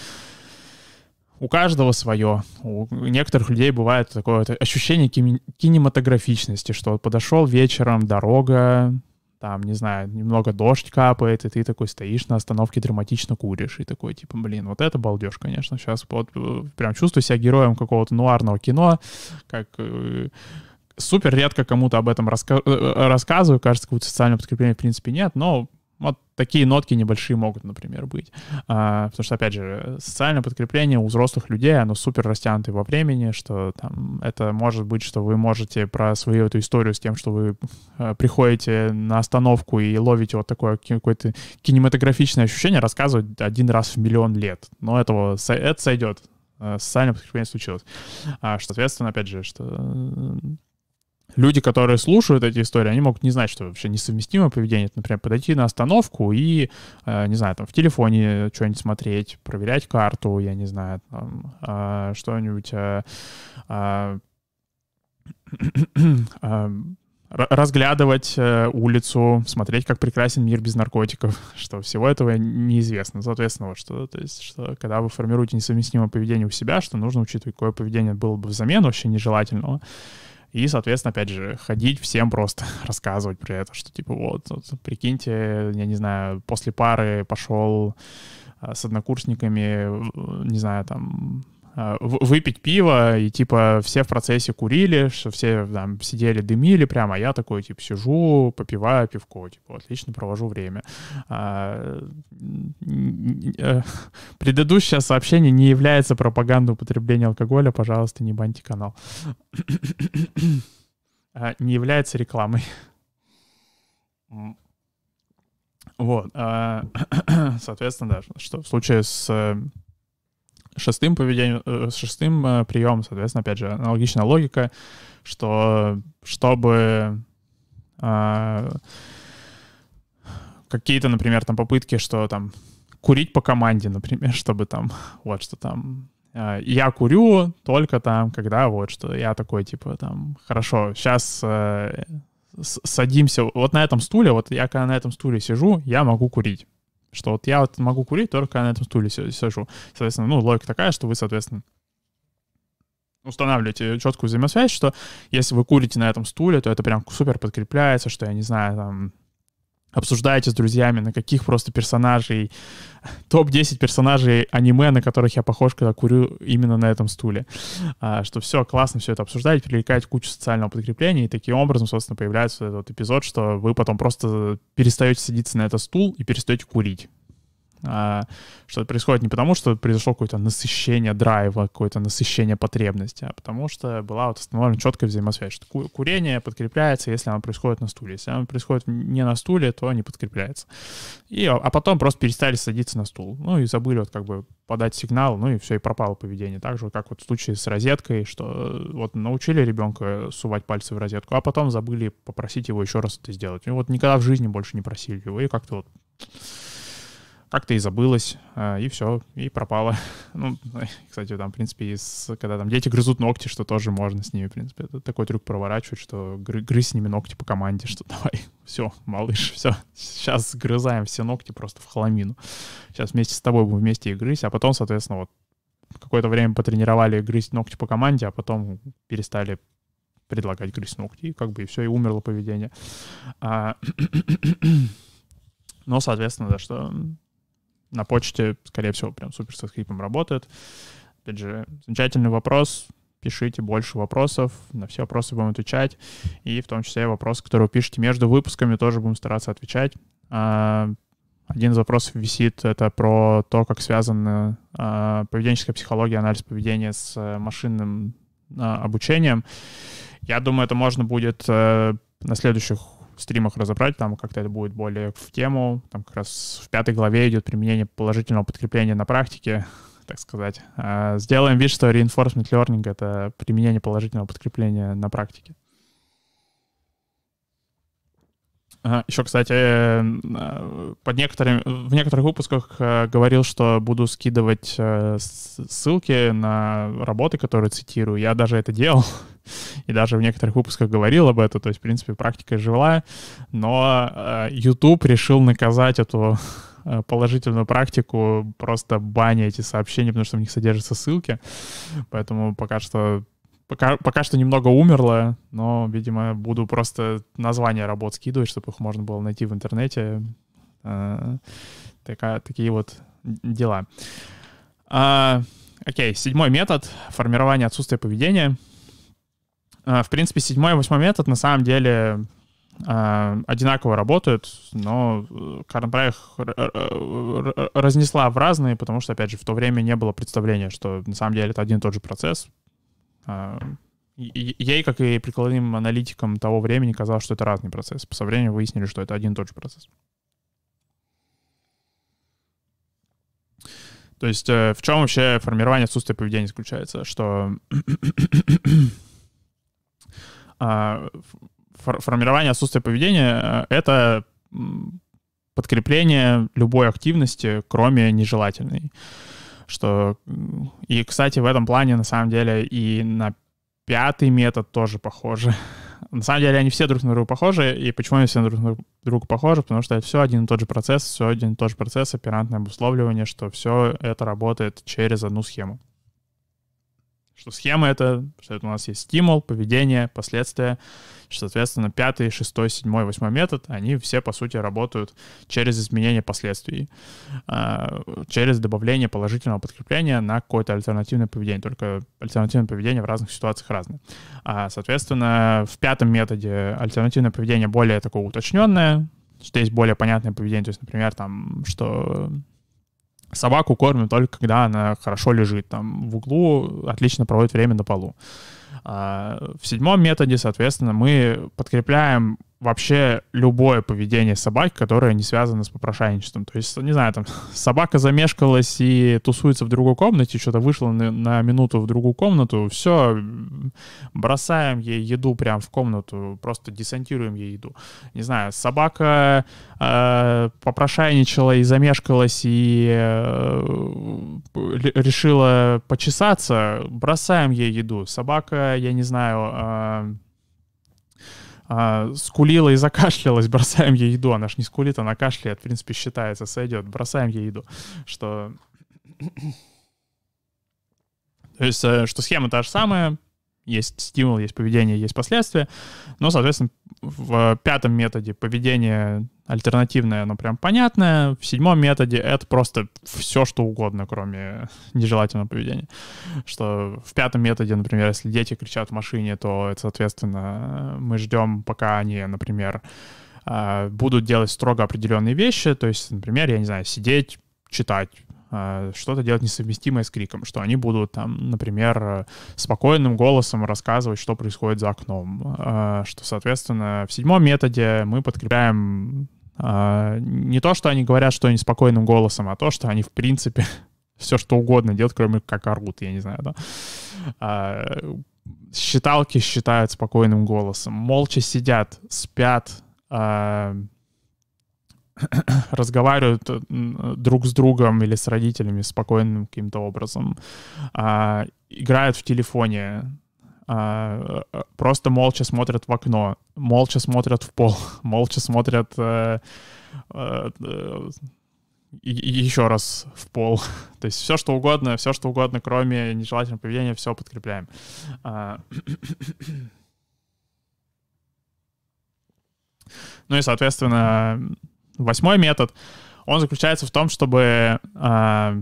у каждого свое. У некоторых людей бывает такое ощущение кинематографичности, что вот подошел вечером, дорога, там, не знаю, немного дождь капает, и ты такой стоишь на остановке, драматично куришь, и такой, типа, блин, вот это балдеж, конечно, сейчас вот э, прям чувствую себя героем какого-то нуарного кино, как э, супер редко кому-то об этом раска- э, рассказываю, кажется, какого-то социального подкрепления в принципе нет, но вот такие нотки небольшие могут, например, быть. А, потому что, опять же, социальное подкрепление у взрослых людей, оно супер растянутое во времени, что там это может быть, что вы можете про свою эту историю с тем, что вы а, приходите на остановку и ловите вот такое какое-то кинематографичное ощущение, рассказывать один раз в миллион лет. Но этого, это сойдет. А, социальное подкрепление случилось. А, что, соответственно, опять же, что люди, которые слушают эти истории, они могут не знать, что вообще несовместимое поведение. Это, например, подойти на остановку и, э, не знаю, там в телефоне что-нибудь смотреть, проверять карту, я не знаю, там, э, что-нибудь... Э, разглядывать улицу, смотреть, как прекрасен мир без наркотиков, что всего этого неизвестно. Соответственно, вот что, то есть, что когда вы формируете несовместимое поведение у себя, что нужно учитывать, какое поведение было бы взамен вообще нежелательного, И, соответственно, опять же, ходить всем просто рассказывать про это, что типа вот, вот прикиньте, я не знаю, после пары пошел а, с однокурсниками, не знаю, там выпить пиво, и типа все в процессе курили, что все там сидели, дымили прямо, а я такой, типа, сижу, попиваю пивко, типа, отлично провожу время. А, э, предыдущее сообщение не является пропагандой употребления алкоголя, пожалуйста, не баньте канал. А, не является рекламой. Вот. Соответственно, да, что в случае с шестым поведением, э, шестым э, приемом, соответственно, опять же, аналогичная логика, что чтобы э, какие-то, например, там попытки, что там курить по команде, например, чтобы там, вот что там, э, я курю только там, когда вот что, я такой, типа, там, хорошо, сейчас э, садимся, вот на этом стуле, вот я когда на этом стуле сижу, я могу курить. Что вот я вот могу курить только на этом стуле сижу. Соответственно, ну, логика такая, что вы, соответственно, устанавливаете четкую взаимосвязь, что если вы курите на этом стуле, то это прям супер подкрепляется, что, я не знаю, там, обсуждаете с друзьями, на каких просто персонажей, топ-10 персонажей аниме, на которых я похож, когда курю именно на этом стуле. А, что все, классно все это обсуждать, привлекать кучу социального подкрепления, и таким образом, собственно, появляется этот эпизод, что вы потом просто перестаете садиться на этот стул и перестаете курить. А, что это происходит не потому, что произошло какое-то насыщение драйва, какое-то насыщение потребности, а потому что была вот установлена четкая взаимосвязь, что курение подкрепляется, если оно происходит на стуле. Если оно происходит не на стуле, то не подкрепляется. И, а, а потом просто перестали садиться на стул. Ну и забыли вот как бы подать сигнал, ну и все, и пропало поведение. Так же, как вот в случае с розеткой, что вот научили ребенка сувать пальцы в розетку, а потом забыли попросить его еще раз это сделать. И вот никогда в жизни больше не просили его, и как-то вот как-то и забылось, а, и все, и пропало. Ну, кстати, там, в принципе, из, когда там дети грызут ногти, что тоже можно с ними, в принципе, это такой трюк проворачивать, что гры, грызь с ними ногти по команде, что давай, все, малыш, все, сейчас грызаем все ногти просто в хламину. Сейчас вместе с тобой будем вместе их грызть, а потом, соответственно, вот какое-то время потренировали грызть ногти по команде, а потом перестали предлагать грызть ногти, и как бы и все, и умерло поведение. А, но, соответственно, да, что на почте, скорее всего, прям супер со скрипом работает. Опять же, замечательный вопрос. Пишите больше вопросов, на все вопросы будем отвечать. И в том числе вопросы, которые вы пишете между выпусками, тоже будем стараться отвечать. А, один из вопросов висит, это про то, как связана а, поведенческая психология, анализ поведения с э, машинным а, обучением. Я думаю, это можно будет э, на следующих стримах разобрать, там как-то это будет более в тему. Там как раз в пятой главе идет применение положительного подкрепления на практике, так сказать. А, сделаем вид, что reinforcement learning — это применение положительного подкрепления на практике. Еще, кстати, э, под некоторыми, в некоторых выпусках э, говорил, что буду скидывать э, ссылки на работы, которые цитирую. Я даже это делал, и даже в некоторых выпусках говорил об этом. То есть, в принципе, практика живая. Но YouTube решил наказать эту положительную практику, просто баня эти сообщения, потому что в них содержатся ссылки. Поэтому пока что Пока, пока что немного умерло, но, видимо, буду просто названия работ скидывать, чтобы их можно было найти в интернете. А, такая, такие вот дела. А, окей, седьмой метод — формирование отсутствия поведения. А, в принципе, седьмой и восьмой метод на самом деле а, одинаково работают, но Карен их разнесла в разные, потому что, опять же, в то время не было представления, что на самом деле это один и тот же процесс. А, ей, как и прикладным аналитикам того времени, казалось, что это разный процесс. Со временем выяснили, что это один и тот же процесс. То есть э, в чем вообще формирование отсутствия поведения заключается? Что формирование отсутствия поведения — это подкрепление любой активности, кроме нежелательной что... И, кстати, в этом плане, на самом деле, и на пятый метод тоже похожи. На самом деле они все друг на друга похожи, и почему они все друг на друга похожи? Потому что это все один и тот же процесс, все один и тот же процесс, оперантное обусловливание, что все это работает через одну схему. Что схема это, что это у нас есть стимул, поведение, последствия, что, соответственно, пятый, шестой, седьмой, восьмой метод, они все, по сути, работают через изменение последствий, а, через добавление положительного подкрепления на какое-то альтернативное поведение, только альтернативное поведение в разных ситуациях разное. А, соответственно, в пятом методе альтернативное поведение более такое уточненное, что есть более понятное поведение, то есть, например, там, что Собаку кормят только когда она хорошо лежит там в углу, отлично проводит время на полу. А, в седьмом методе, соответственно, мы подкрепляем вообще любое поведение собаки, которое не связано с попрошайничеством. То есть, не знаю, там собака замешкалась и тусуется в другой комнате, что-то вышло на, на минуту в другую комнату, все, бросаем ей еду прямо в комнату, просто десантируем ей еду. Не знаю, собака э, попрошайничала и замешкалась и э, решила почесаться, бросаем ей еду. Собака, я не знаю... Э, а, скулила и закашлялась, бросаем ей еду. Она ж не скулит, она кашляет, в принципе, считается, сойдет. Бросаем ей еду. Что... То есть, э, что схема та же самая, есть стимул, есть поведение, есть последствия. Но, соответственно, в пятом методе поведение альтернативное, оно прям понятное. В седьмом методе это просто все, что угодно, кроме нежелательного поведения. Что в пятом методе, например, если дети кричат в машине, то, это, соответственно, мы ждем, пока они, например, а, будут делать строго определенные вещи. То есть, например, я не знаю, сидеть, читать, а, что-то делать несовместимое с криком, что они будут там, например, спокойным голосом рассказывать, что происходит за окном, а, что, соответственно, в седьмом методе мы подкрепляем не то, что они говорят, что они спокойным голосом, а то, что они, в принципе, все что угодно делают, кроме как орут, я не знаю, да. Считалки считают спокойным голосом, молча сидят, спят, разговаривают э, друг с другом или с родителями спокойным каким-то образом, а, играют в телефоне, а, э, просто молча смотрят в окно, молча смотрят в пол, молча смотрят а, а, и, и еще раз в пол. То есть все, что угодно, все, что угодно, кроме нежелательного поведения, все подкрепляем. А, ну и, соответственно, Восьмой метод, он заключается в том, чтобы э,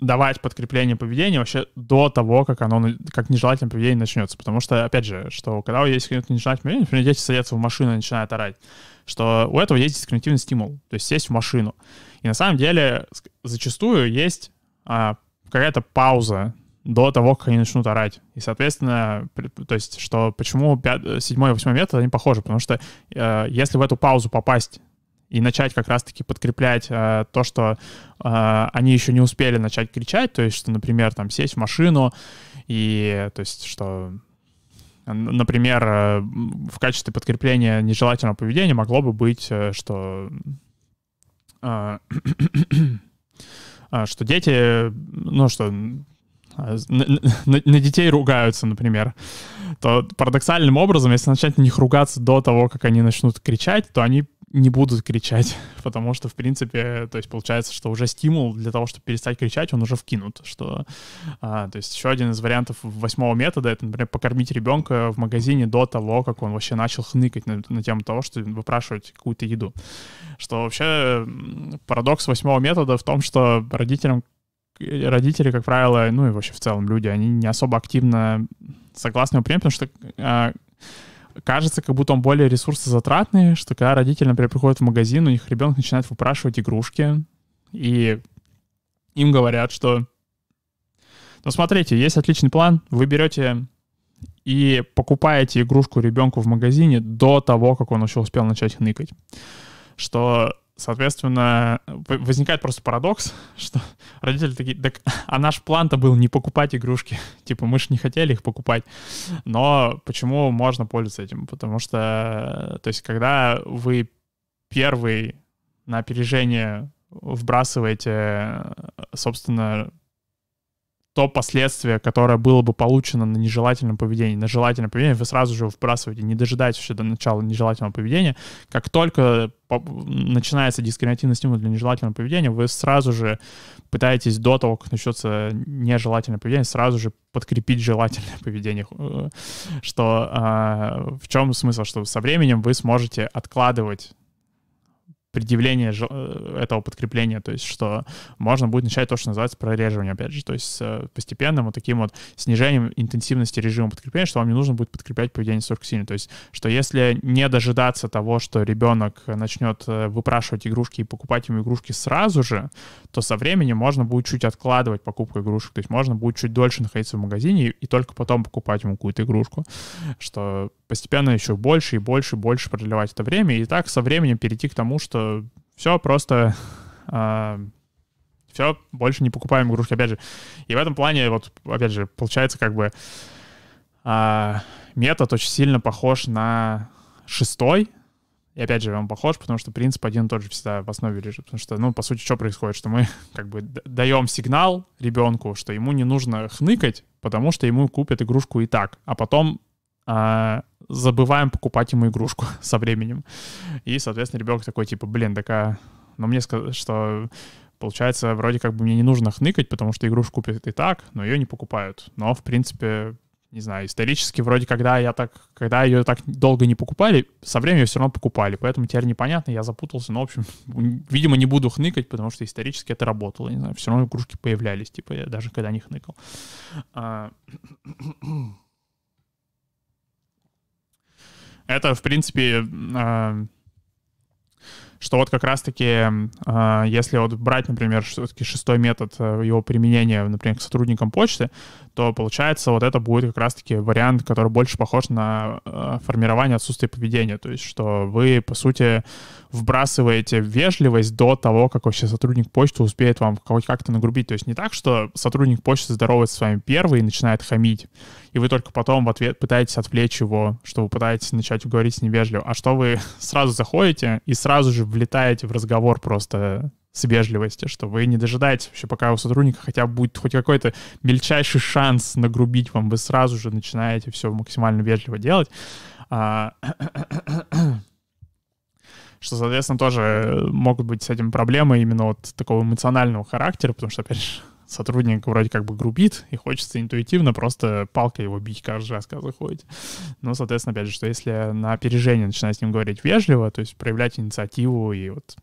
давать подкрепление поведения вообще до того, как оно, как нежелательное поведение начнется. Потому что, опять же, что когда у есть какое-то нежелательное поведение, например, дети садятся в машину и начинают орать, что у этого есть дискриминативный стимул, то есть сесть в машину. И на самом деле зачастую есть а, какая-то пауза до того, как они начнут орать. И, соответственно, то есть, что почему 5, 7 и 8 метод, они похожи, потому что э, если в эту паузу попасть и начать как раз-таки подкреплять э, то, что э, они еще не успели начать кричать, то есть, что, например, там сесть в машину и, то есть, что, например, э, в качестве подкрепления нежелательного поведения могло бы быть, э, что э, что дети, ну что, на, на, на детей ругаются, например, то парадоксальным образом, если начать на них ругаться до того, как они начнут кричать, то они не будут кричать, потому что, в принципе, то есть получается, что уже стимул для того, чтобы перестать кричать, он уже вкинут, что, а, то есть еще один из вариантов восьмого метода, это, например, покормить ребенка в магазине до того, как он вообще начал хныкать на, на тему того, что выпрашивать какую-то еду. Что вообще парадокс восьмого метода в том, что родителям родители, как правило, ну и вообще в целом люди, они не особо активно согласны принять, потому что а, кажется, как будто он более ресурсозатратный, что когда родители, например, приходят в магазин, у них ребенок начинает выпрашивать игрушки, и им говорят, что ну смотрите, есть отличный план, вы берете и покупаете игрушку ребенку в магазине до того, как он еще успел начать хныкать. Что Соответственно, возникает просто парадокс, что родители такие, так, а наш план-то был не покупать игрушки. Типа, мы же не хотели их покупать. Но почему можно пользоваться этим? Потому что, то есть, когда вы первый на опережение вбрасываете, собственно, то последствие, которое было бы получено на нежелательном поведении, на желательном поведении, вы сразу же вбрасываете, не дожидаясь еще до начала нежелательного поведения. Как только начинается дискриминативный стимул для нежелательного поведения, вы сразу же пытаетесь до того, как начнется нежелательное поведение, сразу же подкрепить желательное поведение. Что э, в чем смысл? Что со временем вы сможете откладывать предъявление э, этого подкрепления, то есть что можно будет начать то, что называется прореживание, опять же, то есть с э, постепенным вот таким вот снижением интенсивности режима подкрепления, что вам не нужно будет подкреплять поведение столько сильно. То есть что если не дожидаться того, что ребенок начнет э, выпрашивать игрушки и покупать ему игрушки сразу же, то со временем можно будет чуть откладывать покупку игрушек, то есть можно будет чуть дольше находиться в магазине и, только потом покупать ему какую-то игрушку, что постепенно еще больше и больше и больше продлевать это время, и так со временем перейти к тому, что все просто... Э, а, все, больше не покупаем игрушки, опять же. И в этом плане, вот, опять же, получается как бы э, метод очень сильно похож на шестой, и опять же, он похож, потому что принцип один и тот же всегда в основе лежит. Потому что, ну, по сути, что происходит? Что мы как бы даем сигнал ребенку, что ему не нужно хныкать, потому что ему купят игрушку и так. А потом а, забываем покупать ему игрушку со временем. И, соответственно, ребенок такой, типа, блин, такая... Но мне сказали, что получается, вроде как бы мне не нужно хныкать, потому что игрушку купят и так, но ее не покупают. Но, в принципе, не знаю, исторически вроде когда я так, когда ее так долго не покупали, со временем все равно покупали, поэтому теперь непонятно, я запутался, но, в общем, видимо, не буду хныкать, потому что исторически это работало, не знаю, все равно игрушки появлялись, типа, я даже когда не хныкал. А, это, в принципе, а, что вот как раз-таки, а, если вот брать, например, все-таки шестой метод э, его применения, например, к сотрудникам почты, то получается вот это будет как раз-таки вариант, который больше похож на э, формирование отсутствия поведения. То есть что вы, по сути, вбрасываете вежливость до того, как вообще сотрудник почты успеет вам как-то нагрубить. То есть не так, что сотрудник почты здоровается с вами первый и начинает хамить, и вы только потом в ответ пытаетесь отвлечь его, что вы пытаетесь начать говорить с ним вежливо, а что вы сразу заходите и сразу же влетаете в разговор просто с вежливости, что вы не дожидаетесь вообще, пока у сотрудника хотя бы будет хоть какой-то мельчайший шанс нагрубить вам, вы сразу же начинаете все максимально вежливо делать. Что, соответственно, тоже могут быть с этим проблемы именно вот такого эмоционального характера, потому что, опять же, сотрудник вроде как бы грубит, и хочется интуитивно просто палкой его бить каждый раз, когда заходите. Ну, соответственно, опять же, что если на опережение начинать с ним говорить вежливо, то есть проявлять инициативу и вот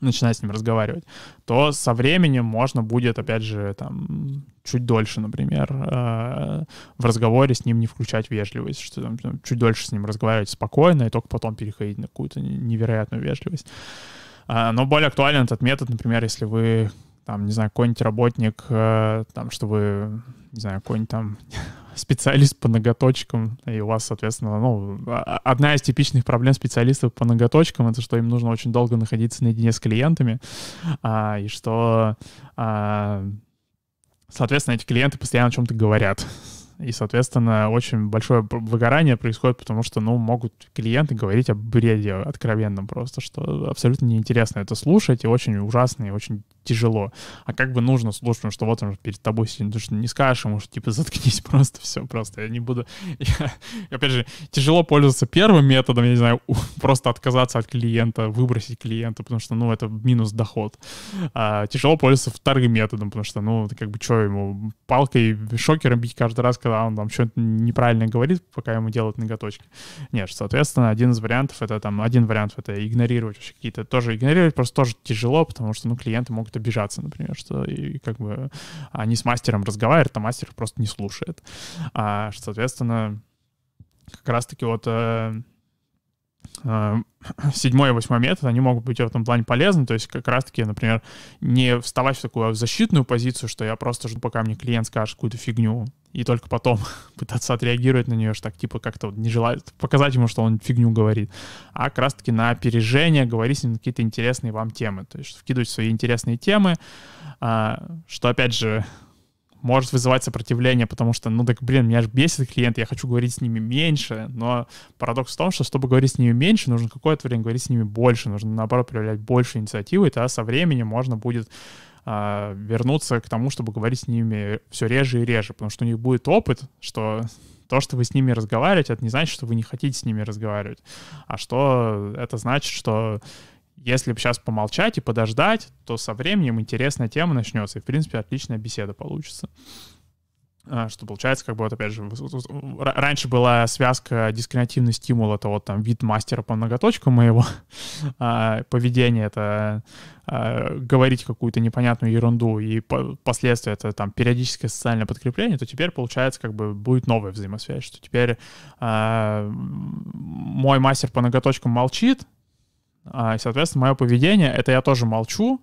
начинать с ним разговаривать, то со временем можно будет, опять же, там, чуть дольше, например, э, в разговоре с ним не включать вежливость, что там, чуть дольше с ним разговаривать спокойно и только потом переходить на какую-то невероятную вежливость. А, но более актуален этот метод, например, если вы там, не знаю, какой-нибудь работник, э, там, что вы, не знаю, какой-нибудь там специалист по ноготочкам, и у вас, соответственно, ну, а, одна из типичных проблем специалистов по ноготочкам — это что им нужно очень долго находиться наедине с клиентами, а, и что, а, соответственно, эти клиенты постоянно о чем-то говорят и, соответственно, очень большое выгорание происходит, потому что, ну, могут клиенты говорить об бреде откровенном просто, что абсолютно неинтересно это слушать, и очень ужасно, и очень тяжело. А как бы нужно слушать, что вот он перед тобой сидит, потому что не скажешь ему, что, типа, заткнись просто, все, просто я не буду... Я, опять же, тяжело пользоваться первым методом, я не знаю, просто отказаться от клиента, выбросить клиента, потому что, ну, это минус доход. А, тяжело пользоваться вторым методом, потому что, ну, как бы, что ему, палкой, шокером бить каждый раз, когда он там что-то неправильно говорит, пока ему делают ноготочки. Нет, соответственно, один из вариантов, это там, один вариант это игнорировать вообще какие-то, тоже игнорировать просто тоже тяжело, потому что, ну, клиенты могут обижаться, например, что и как бы они с мастером разговаривают, а мастер просто не слушает. А, соответственно, как раз-таки вот Э, седьмой и восьмой метод, они могут быть в этом плане полезны, то есть как раз-таки, например, не вставать в такую защитную позицию, что я просто жду, пока мне клиент скажет какую-то фигню, и только потом пытаться отреагировать на нее, что так типа как-то вот не желает показать ему, что он фигню говорит, а как раз-таки на опережение говорить с ним какие-то интересные вам темы, то есть вкидывать свои интересные темы, а, что опять же может вызывать сопротивление, потому что, ну так, блин, меня же бесит клиент, я хочу говорить с ними меньше, но парадокс в том, что чтобы говорить с ними меньше, нужно какое-то время говорить с ними больше, нужно, наоборот, проявлять больше инициативы, и тогда со временем можно будет а, вернуться к тому, чтобы говорить с ними все реже и реже, потому что у них будет опыт, что то, что вы с ними разговариваете, это не значит, что вы не хотите с ними разговаривать, а что это значит, что если сейчас помолчать и подождать, то со временем интересная тема начнется, и, в принципе, отличная беседа получится. А, что получается, как бы вот опять же, раньше была связка дискриминативный стимул, это вот там вид мастера по многоточкам моего а, поведения, это а, говорить какую-то непонятную ерунду, и по последствия это там периодическое социальное подкрепление, то теперь получается как бы будет новая взаимосвязь, что теперь мой мастер по ноготочкам молчит, а, соответственно, мое поведение — это я тоже молчу,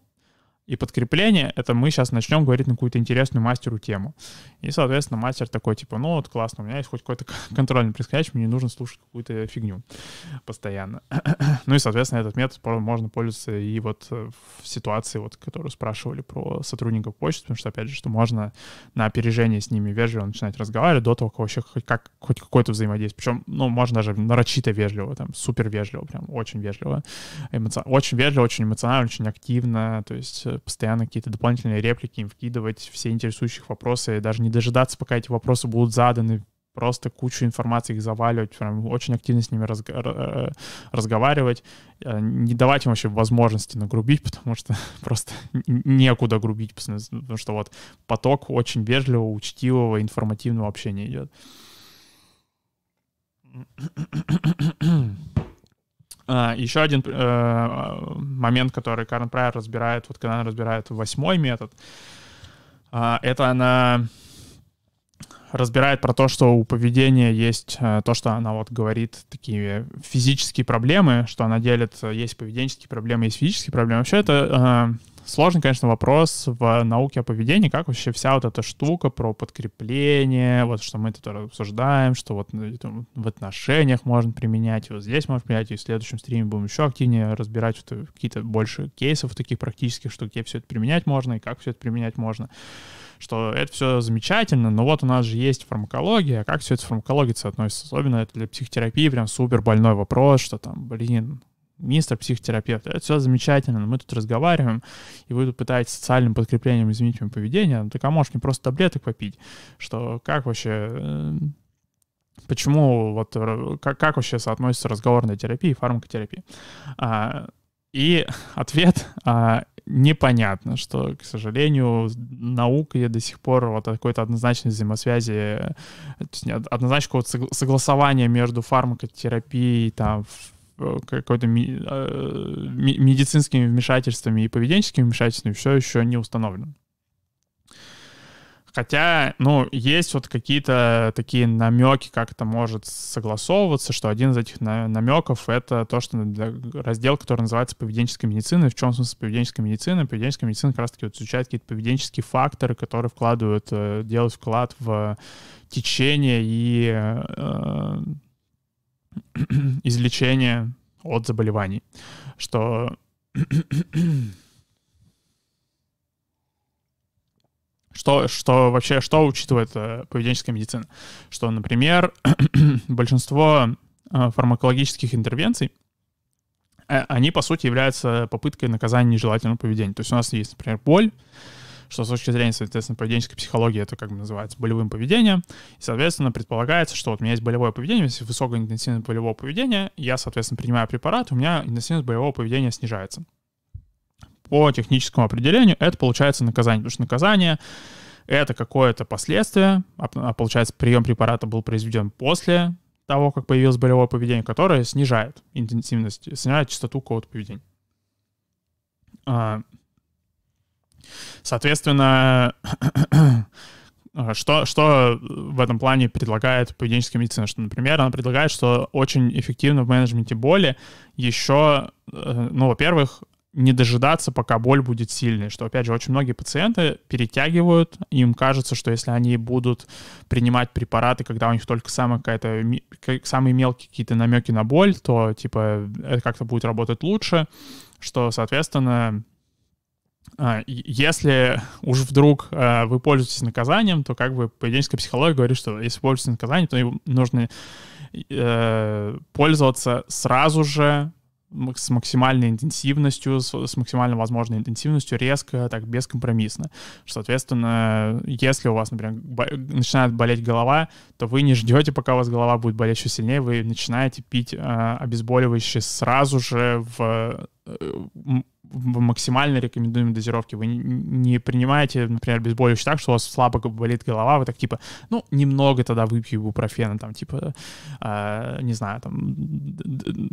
и подкрепление — это мы сейчас начнем говорить на какую-то интересную мастеру тему. И, соответственно, мастер такой, типа, ну вот классно, у меня есть хоть какой-то контроль над мне не нужно слушать какую-то фигню постоянно. ну и, соответственно, этот метод можно пользоваться и вот в ситуации, вот, которую спрашивали про сотрудников почты, потому что, опять же, что можно на опережение с ними вежливо начинать разговаривать до того, как вообще хоть, как, хоть какое-то взаимодействие. Причем, ну, можно даже нарочито вежливо, там, супер вежливо, прям очень вежливо. Эмоци... Очень вежливо, очень эмоционально, очень активно, то есть э, постоянно какие-то дополнительные реплики им вкидывать, все интересующих вопросы, даже не дожидаться, пока эти вопросы будут заданы, просто кучу информации их заваливать, прям очень активно с ними разго- э, разговаривать, э, не давать им вообще возможности нагрубить, потому что просто некуда грубить, потому что вот поток очень вежливого, учтивого, информативного общения идет. Uh, еще один uh, момент, который Карен Прайер разбирает, вот когда она разбирает восьмой метод, uh, это она разбирает про то, что у поведения есть э, то, что она вот говорит, такие физические проблемы, что она делит, э, есть поведенческие проблемы, есть физические проблемы. Вообще это э, сложный, конечно, вопрос в науке о поведении, как вообще вся вот эта штука про подкрепление, вот что мы тут обсуждаем, что вот в отношениях можно применять, вот здесь можно применять, и в следующем стриме будем еще активнее разбирать вот какие-то больше кейсов таких практических, что где все это применять можно и как все это применять можно что это все замечательно, но вот у нас же есть фармакология, как все это с фармакологией соотносится? Особенно это для психотерапии прям супер больной вопрос, что там, блин, мистер психотерапевт, это все замечательно, но мы тут разговариваем, и вы тут пытаетесь социальным подкреплением изменить мое поведение, так а можешь не просто таблеток попить, что как вообще, э, почему вот, э, как, как вообще соотносится разговорная терапия и фармакотерапия? А, и ответ а, непонятно, что, к сожалению, наука до сих пор вот какой-то однозначной взаимосвязи, однозначно какого-то согласования между фармакотерапией, там, э, какой-то э, медицинскими вмешательствами и поведенческими вмешательствами все еще не установлено. Хотя, ну, есть вот какие-то такие намеки, как это может согласовываться, что один из этих намеков — это то, что раздел, который называется поведенческая медицина. В чем смысл поведенческой медицины? Поведенческая медицина как раз-таки вот изучает какие-то поведенческие факторы, которые вкладывают, э, делают вклад в течение и э, излечение от заболеваний. Что Что, что вообще, что учитывает э, поведенческая медицина? Что, например, большинство э, фармакологических интервенций, э, они, по сути, являются попыткой наказания нежелательного поведения. То есть у нас есть, например, боль, что с точки зрения, соответственно, поведенческой психологии это как бы называется болевым поведением. И, соответственно, предполагается, что вот у меня есть болевое поведение, если высокая интенсивность болевого поведения, я, соответственно, принимаю препарат, у меня интенсивность болевого поведения снижается по техническому определению это получается наказание, потому что наказание это какое-то последствие, а, а получается прием препарата был произведен после того, как появилось болевое поведение, которое снижает интенсивность, снижает частоту какого-то поведения. А, соответственно, что, что в этом плане предлагает поведенческая медицина? Что, например, она предлагает, что очень эффективно в менеджменте боли еще, э, ну, во-первых, не дожидаться, пока боль будет сильной, что, опять же, очень многие пациенты перетягивают, им кажется, что если они будут принимать препараты, когда у них только самая какая-то, самые мелкие какие-то намеки на боль, то, типа, это как-то будет работать лучше, что, соответственно, а, если уж вдруг а, вы пользуетесь наказанием, то как бы поведенческая психология говорит, что если пользуетесь наказанием, то нужно э, пользоваться сразу же с максимальной интенсивностью, с, с максимально возможной интенсивностью, резко, так, бескомпромиссно. Соответственно, если у вас, например, начинает болеть голова, то вы не ждете, пока у вас голова будет болеть еще сильнее, вы начинаете пить э, обезболивающее сразу же в э, в максимально рекомендуемой дозировке. Вы не принимаете, например, обезболивающее так, что у вас слабо болит голова, вы так типа, ну, немного тогда выпью бупрофена, там, типа, э, не знаю, там,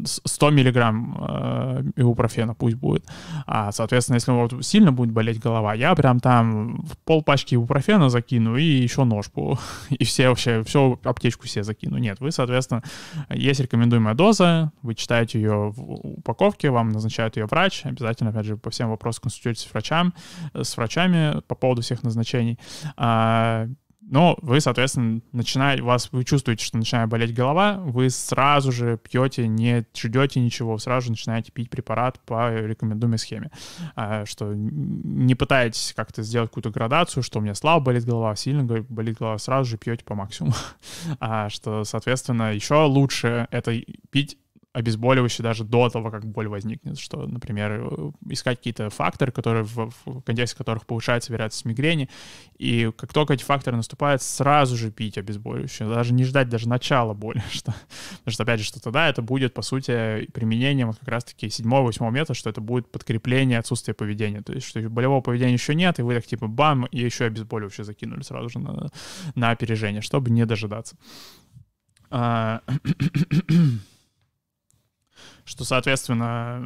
100 миллиграмм э, ибупрофена пусть будет. А, соответственно, если вас сильно будет болеть голова, я прям там пол пачки ибупрофена закину и еще ножку, и все вообще, всю аптечку все закину. Нет, вы, соответственно, есть рекомендуемая доза, вы читаете ее в упаковке, вам назначают ее врач, обязательно опять же, по всем вопросам консультируйтесь с, врачам, э, с врачами по поводу всех назначений. А, но вы, соответственно, начинаете, вас, вы чувствуете, что начинает болеть голова, вы сразу же пьете, не ждете ничего, сразу же начинаете пить препарат по рекомендуемой схеме. А, что не пытаетесь как-то сделать какую-то градацию, что у меня слабо болит голова, сильно болит голова, сразу же пьете по максимуму. А, что, соответственно, еще лучше это пить обезболивающие даже до того, как боль возникнет, что, например, э, искать какие-то факторы, которые в, в контексте которых повышается вероятность мигрени, и как только эти факторы наступают, сразу же пить обезболивающее, даже не ждать даже начала боли, что, потому что, опять же, что тогда это будет, по сути, применением вот как раз-таки седьмого, восьмого метода, что это будет подкрепление отсутствия поведения, то есть что болевого поведения еще нет, и вы так типа бам, и еще обезболивающее закинули сразу же на, на опережение, чтобы не дожидаться. Что, соответственно,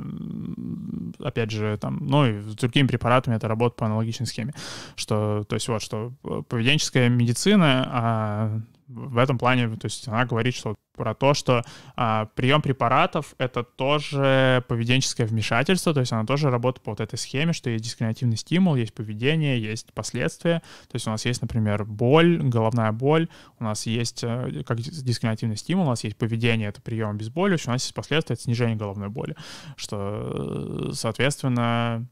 опять же, там, ну и с другими препаратами это работает по аналогичной схеме, что, то есть вот, что поведенческая медицина, а в этом плане, то есть она говорит, что про то, что а, прием препаратов — это тоже поведенческое вмешательство, то есть она тоже работает по вот этой схеме, что есть дискриминативный стимул, есть поведение, есть последствия. То есть у нас есть, например, боль, головная боль, у нас есть э, как дискриминативный стимул, у нас есть поведение — это прием обезболивающего, у нас есть последствия — это снижение головной боли, что, соответственно,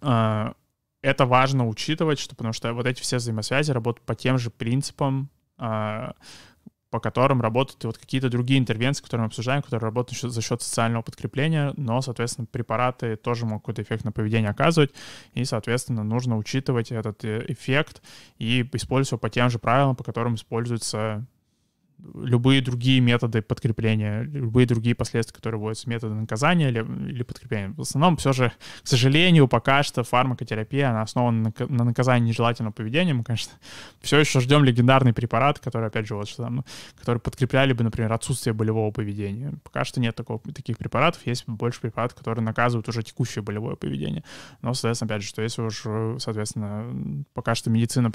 а, это важно учитывать, что, потому что вот эти все взаимосвязи работают по тем же принципам, по которым работают вот какие-то другие интервенции, которые мы обсуждаем, которые работают за счет социального подкрепления, но, соответственно, препараты тоже могут какой-то эффект на поведение оказывать, и, соответственно, нужно учитывать этот э, эффект и использовать его по тем же правилам, по которым используется любые другие методы подкрепления, любые другие последствия, которые вводятся, методы наказания или, или подкрепления. В основном все же, к сожалению, пока что фармакотерапия, она основана на, на наказании нежелательного поведения. Мы, конечно, все еще ждем легендарный препарат, который, опять же, вот что там, ну, который подкрепляли бы, например, отсутствие болевого поведения. Пока что нет такого, таких препаратов, есть больше препаратов, которые наказывают уже текущее болевое поведение. Но, соответственно, опять же, что если уж, соответственно, пока что медицина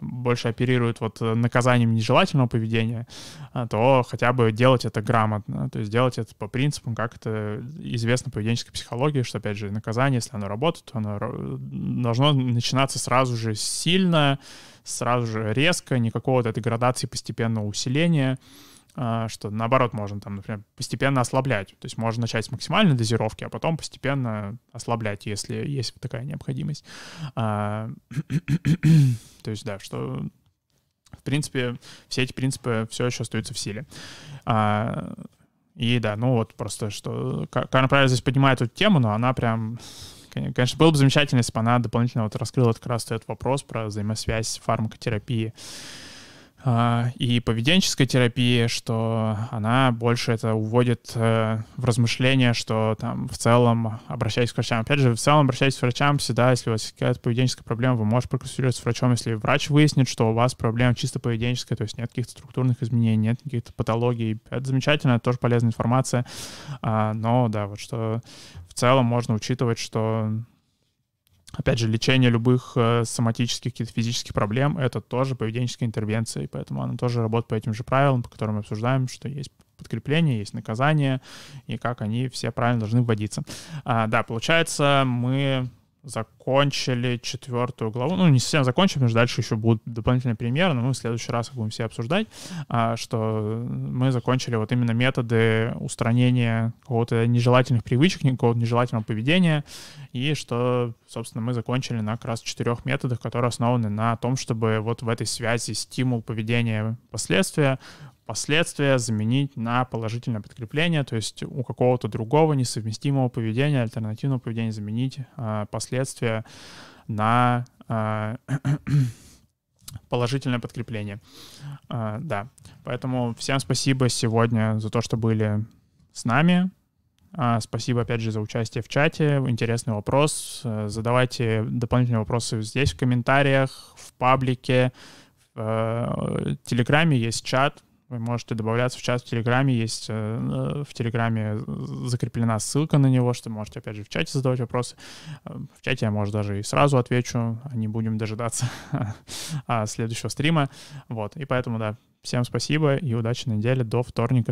больше оперирует вот наказанием нежелательного поведения, а, то хотя бы делать это грамотно, то есть делать это по принципам, как это известно поведенческой психологии, что, опять же, наказание, если оно работает, то оно должно начинаться сразу же сильно, сразу же резко, никакого вот этой градации постепенного усиления, а, что наоборот можно там, например, постепенно ослаблять. То есть можно начать с максимальной дозировки, а потом постепенно ослаблять, если есть такая необходимость. А, то есть, да, что в принципе, все эти принципы все еще остаются в силе. А, и да, ну вот просто, что Карен Прайер здесь поднимает эту тему, но она прям Конечно, было бы замечательно, если бы она дополнительно вот раскрыла как раз этот вопрос про взаимосвязь фармакотерапии и поведенческой терапии, что она больше это уводит э, в размышления, что там в целом обращайтесь к врачам. Опять же, в целом обращайтесь к врачам всегда, если у вас какая-то поведенческая проблема, вы можете проконсультироваться с врачом, если врач выяснит, что у вас проблема чисто поведенческая, то есть нет каких-то структурных изменений, нет каких-то патологий. Это замечательно, это тоже полезная информация. А, но да, вот что в целом можно учитывать, что Опять же, лечение любых э, соматических каких-то физических проблем — это тоже поведенческая интервенция, и поэтому она тоже работает по этим же правилам, по которым мы обсуждаем, что есть подкрепление, есть наказание, и как они все правильно должны вводиться. А, да, получается, мы закончили четвертую главу. Ну, не совсем закончили, потому что дальше еще будут дополнительные примеры, но мы в следующий раз будем все обсуждать, а, что мы закончили вот именно методы устранения какого-то нежелательных привычек, какого-то нежелательного поведения, и что, собственно, мы закончили на как раз четырех методах, которые основаны на том, чтобы вот в этой связи стимул поведения последствия последствия заменить на положительное подкрепление, то есть у какого-то другого несовместимого поведения, альтернативного поведения заменить э, последствия на э, положительное подкрепление. Э, да, поэтому всем спасибо сегодня за то, что были с нами. Спасибо, опять же, за участие в чате. Интересный вопрос. Uh, задавайте дополнительные вопросы здесь, в комментариях, в паблике. В uh, Телеграме есть чат. Вы можете добавляться в чат в Телеграме. Есть в Телеграме закреплена ссылка на него, что можете, опять же, в чате задавать вопросы. В чате я, может, даже и сразу отвечу. А не будем дожидаться следующего стрима. Вот. И поэтому, да, всем спасибо и удачи на неделе. До вторника.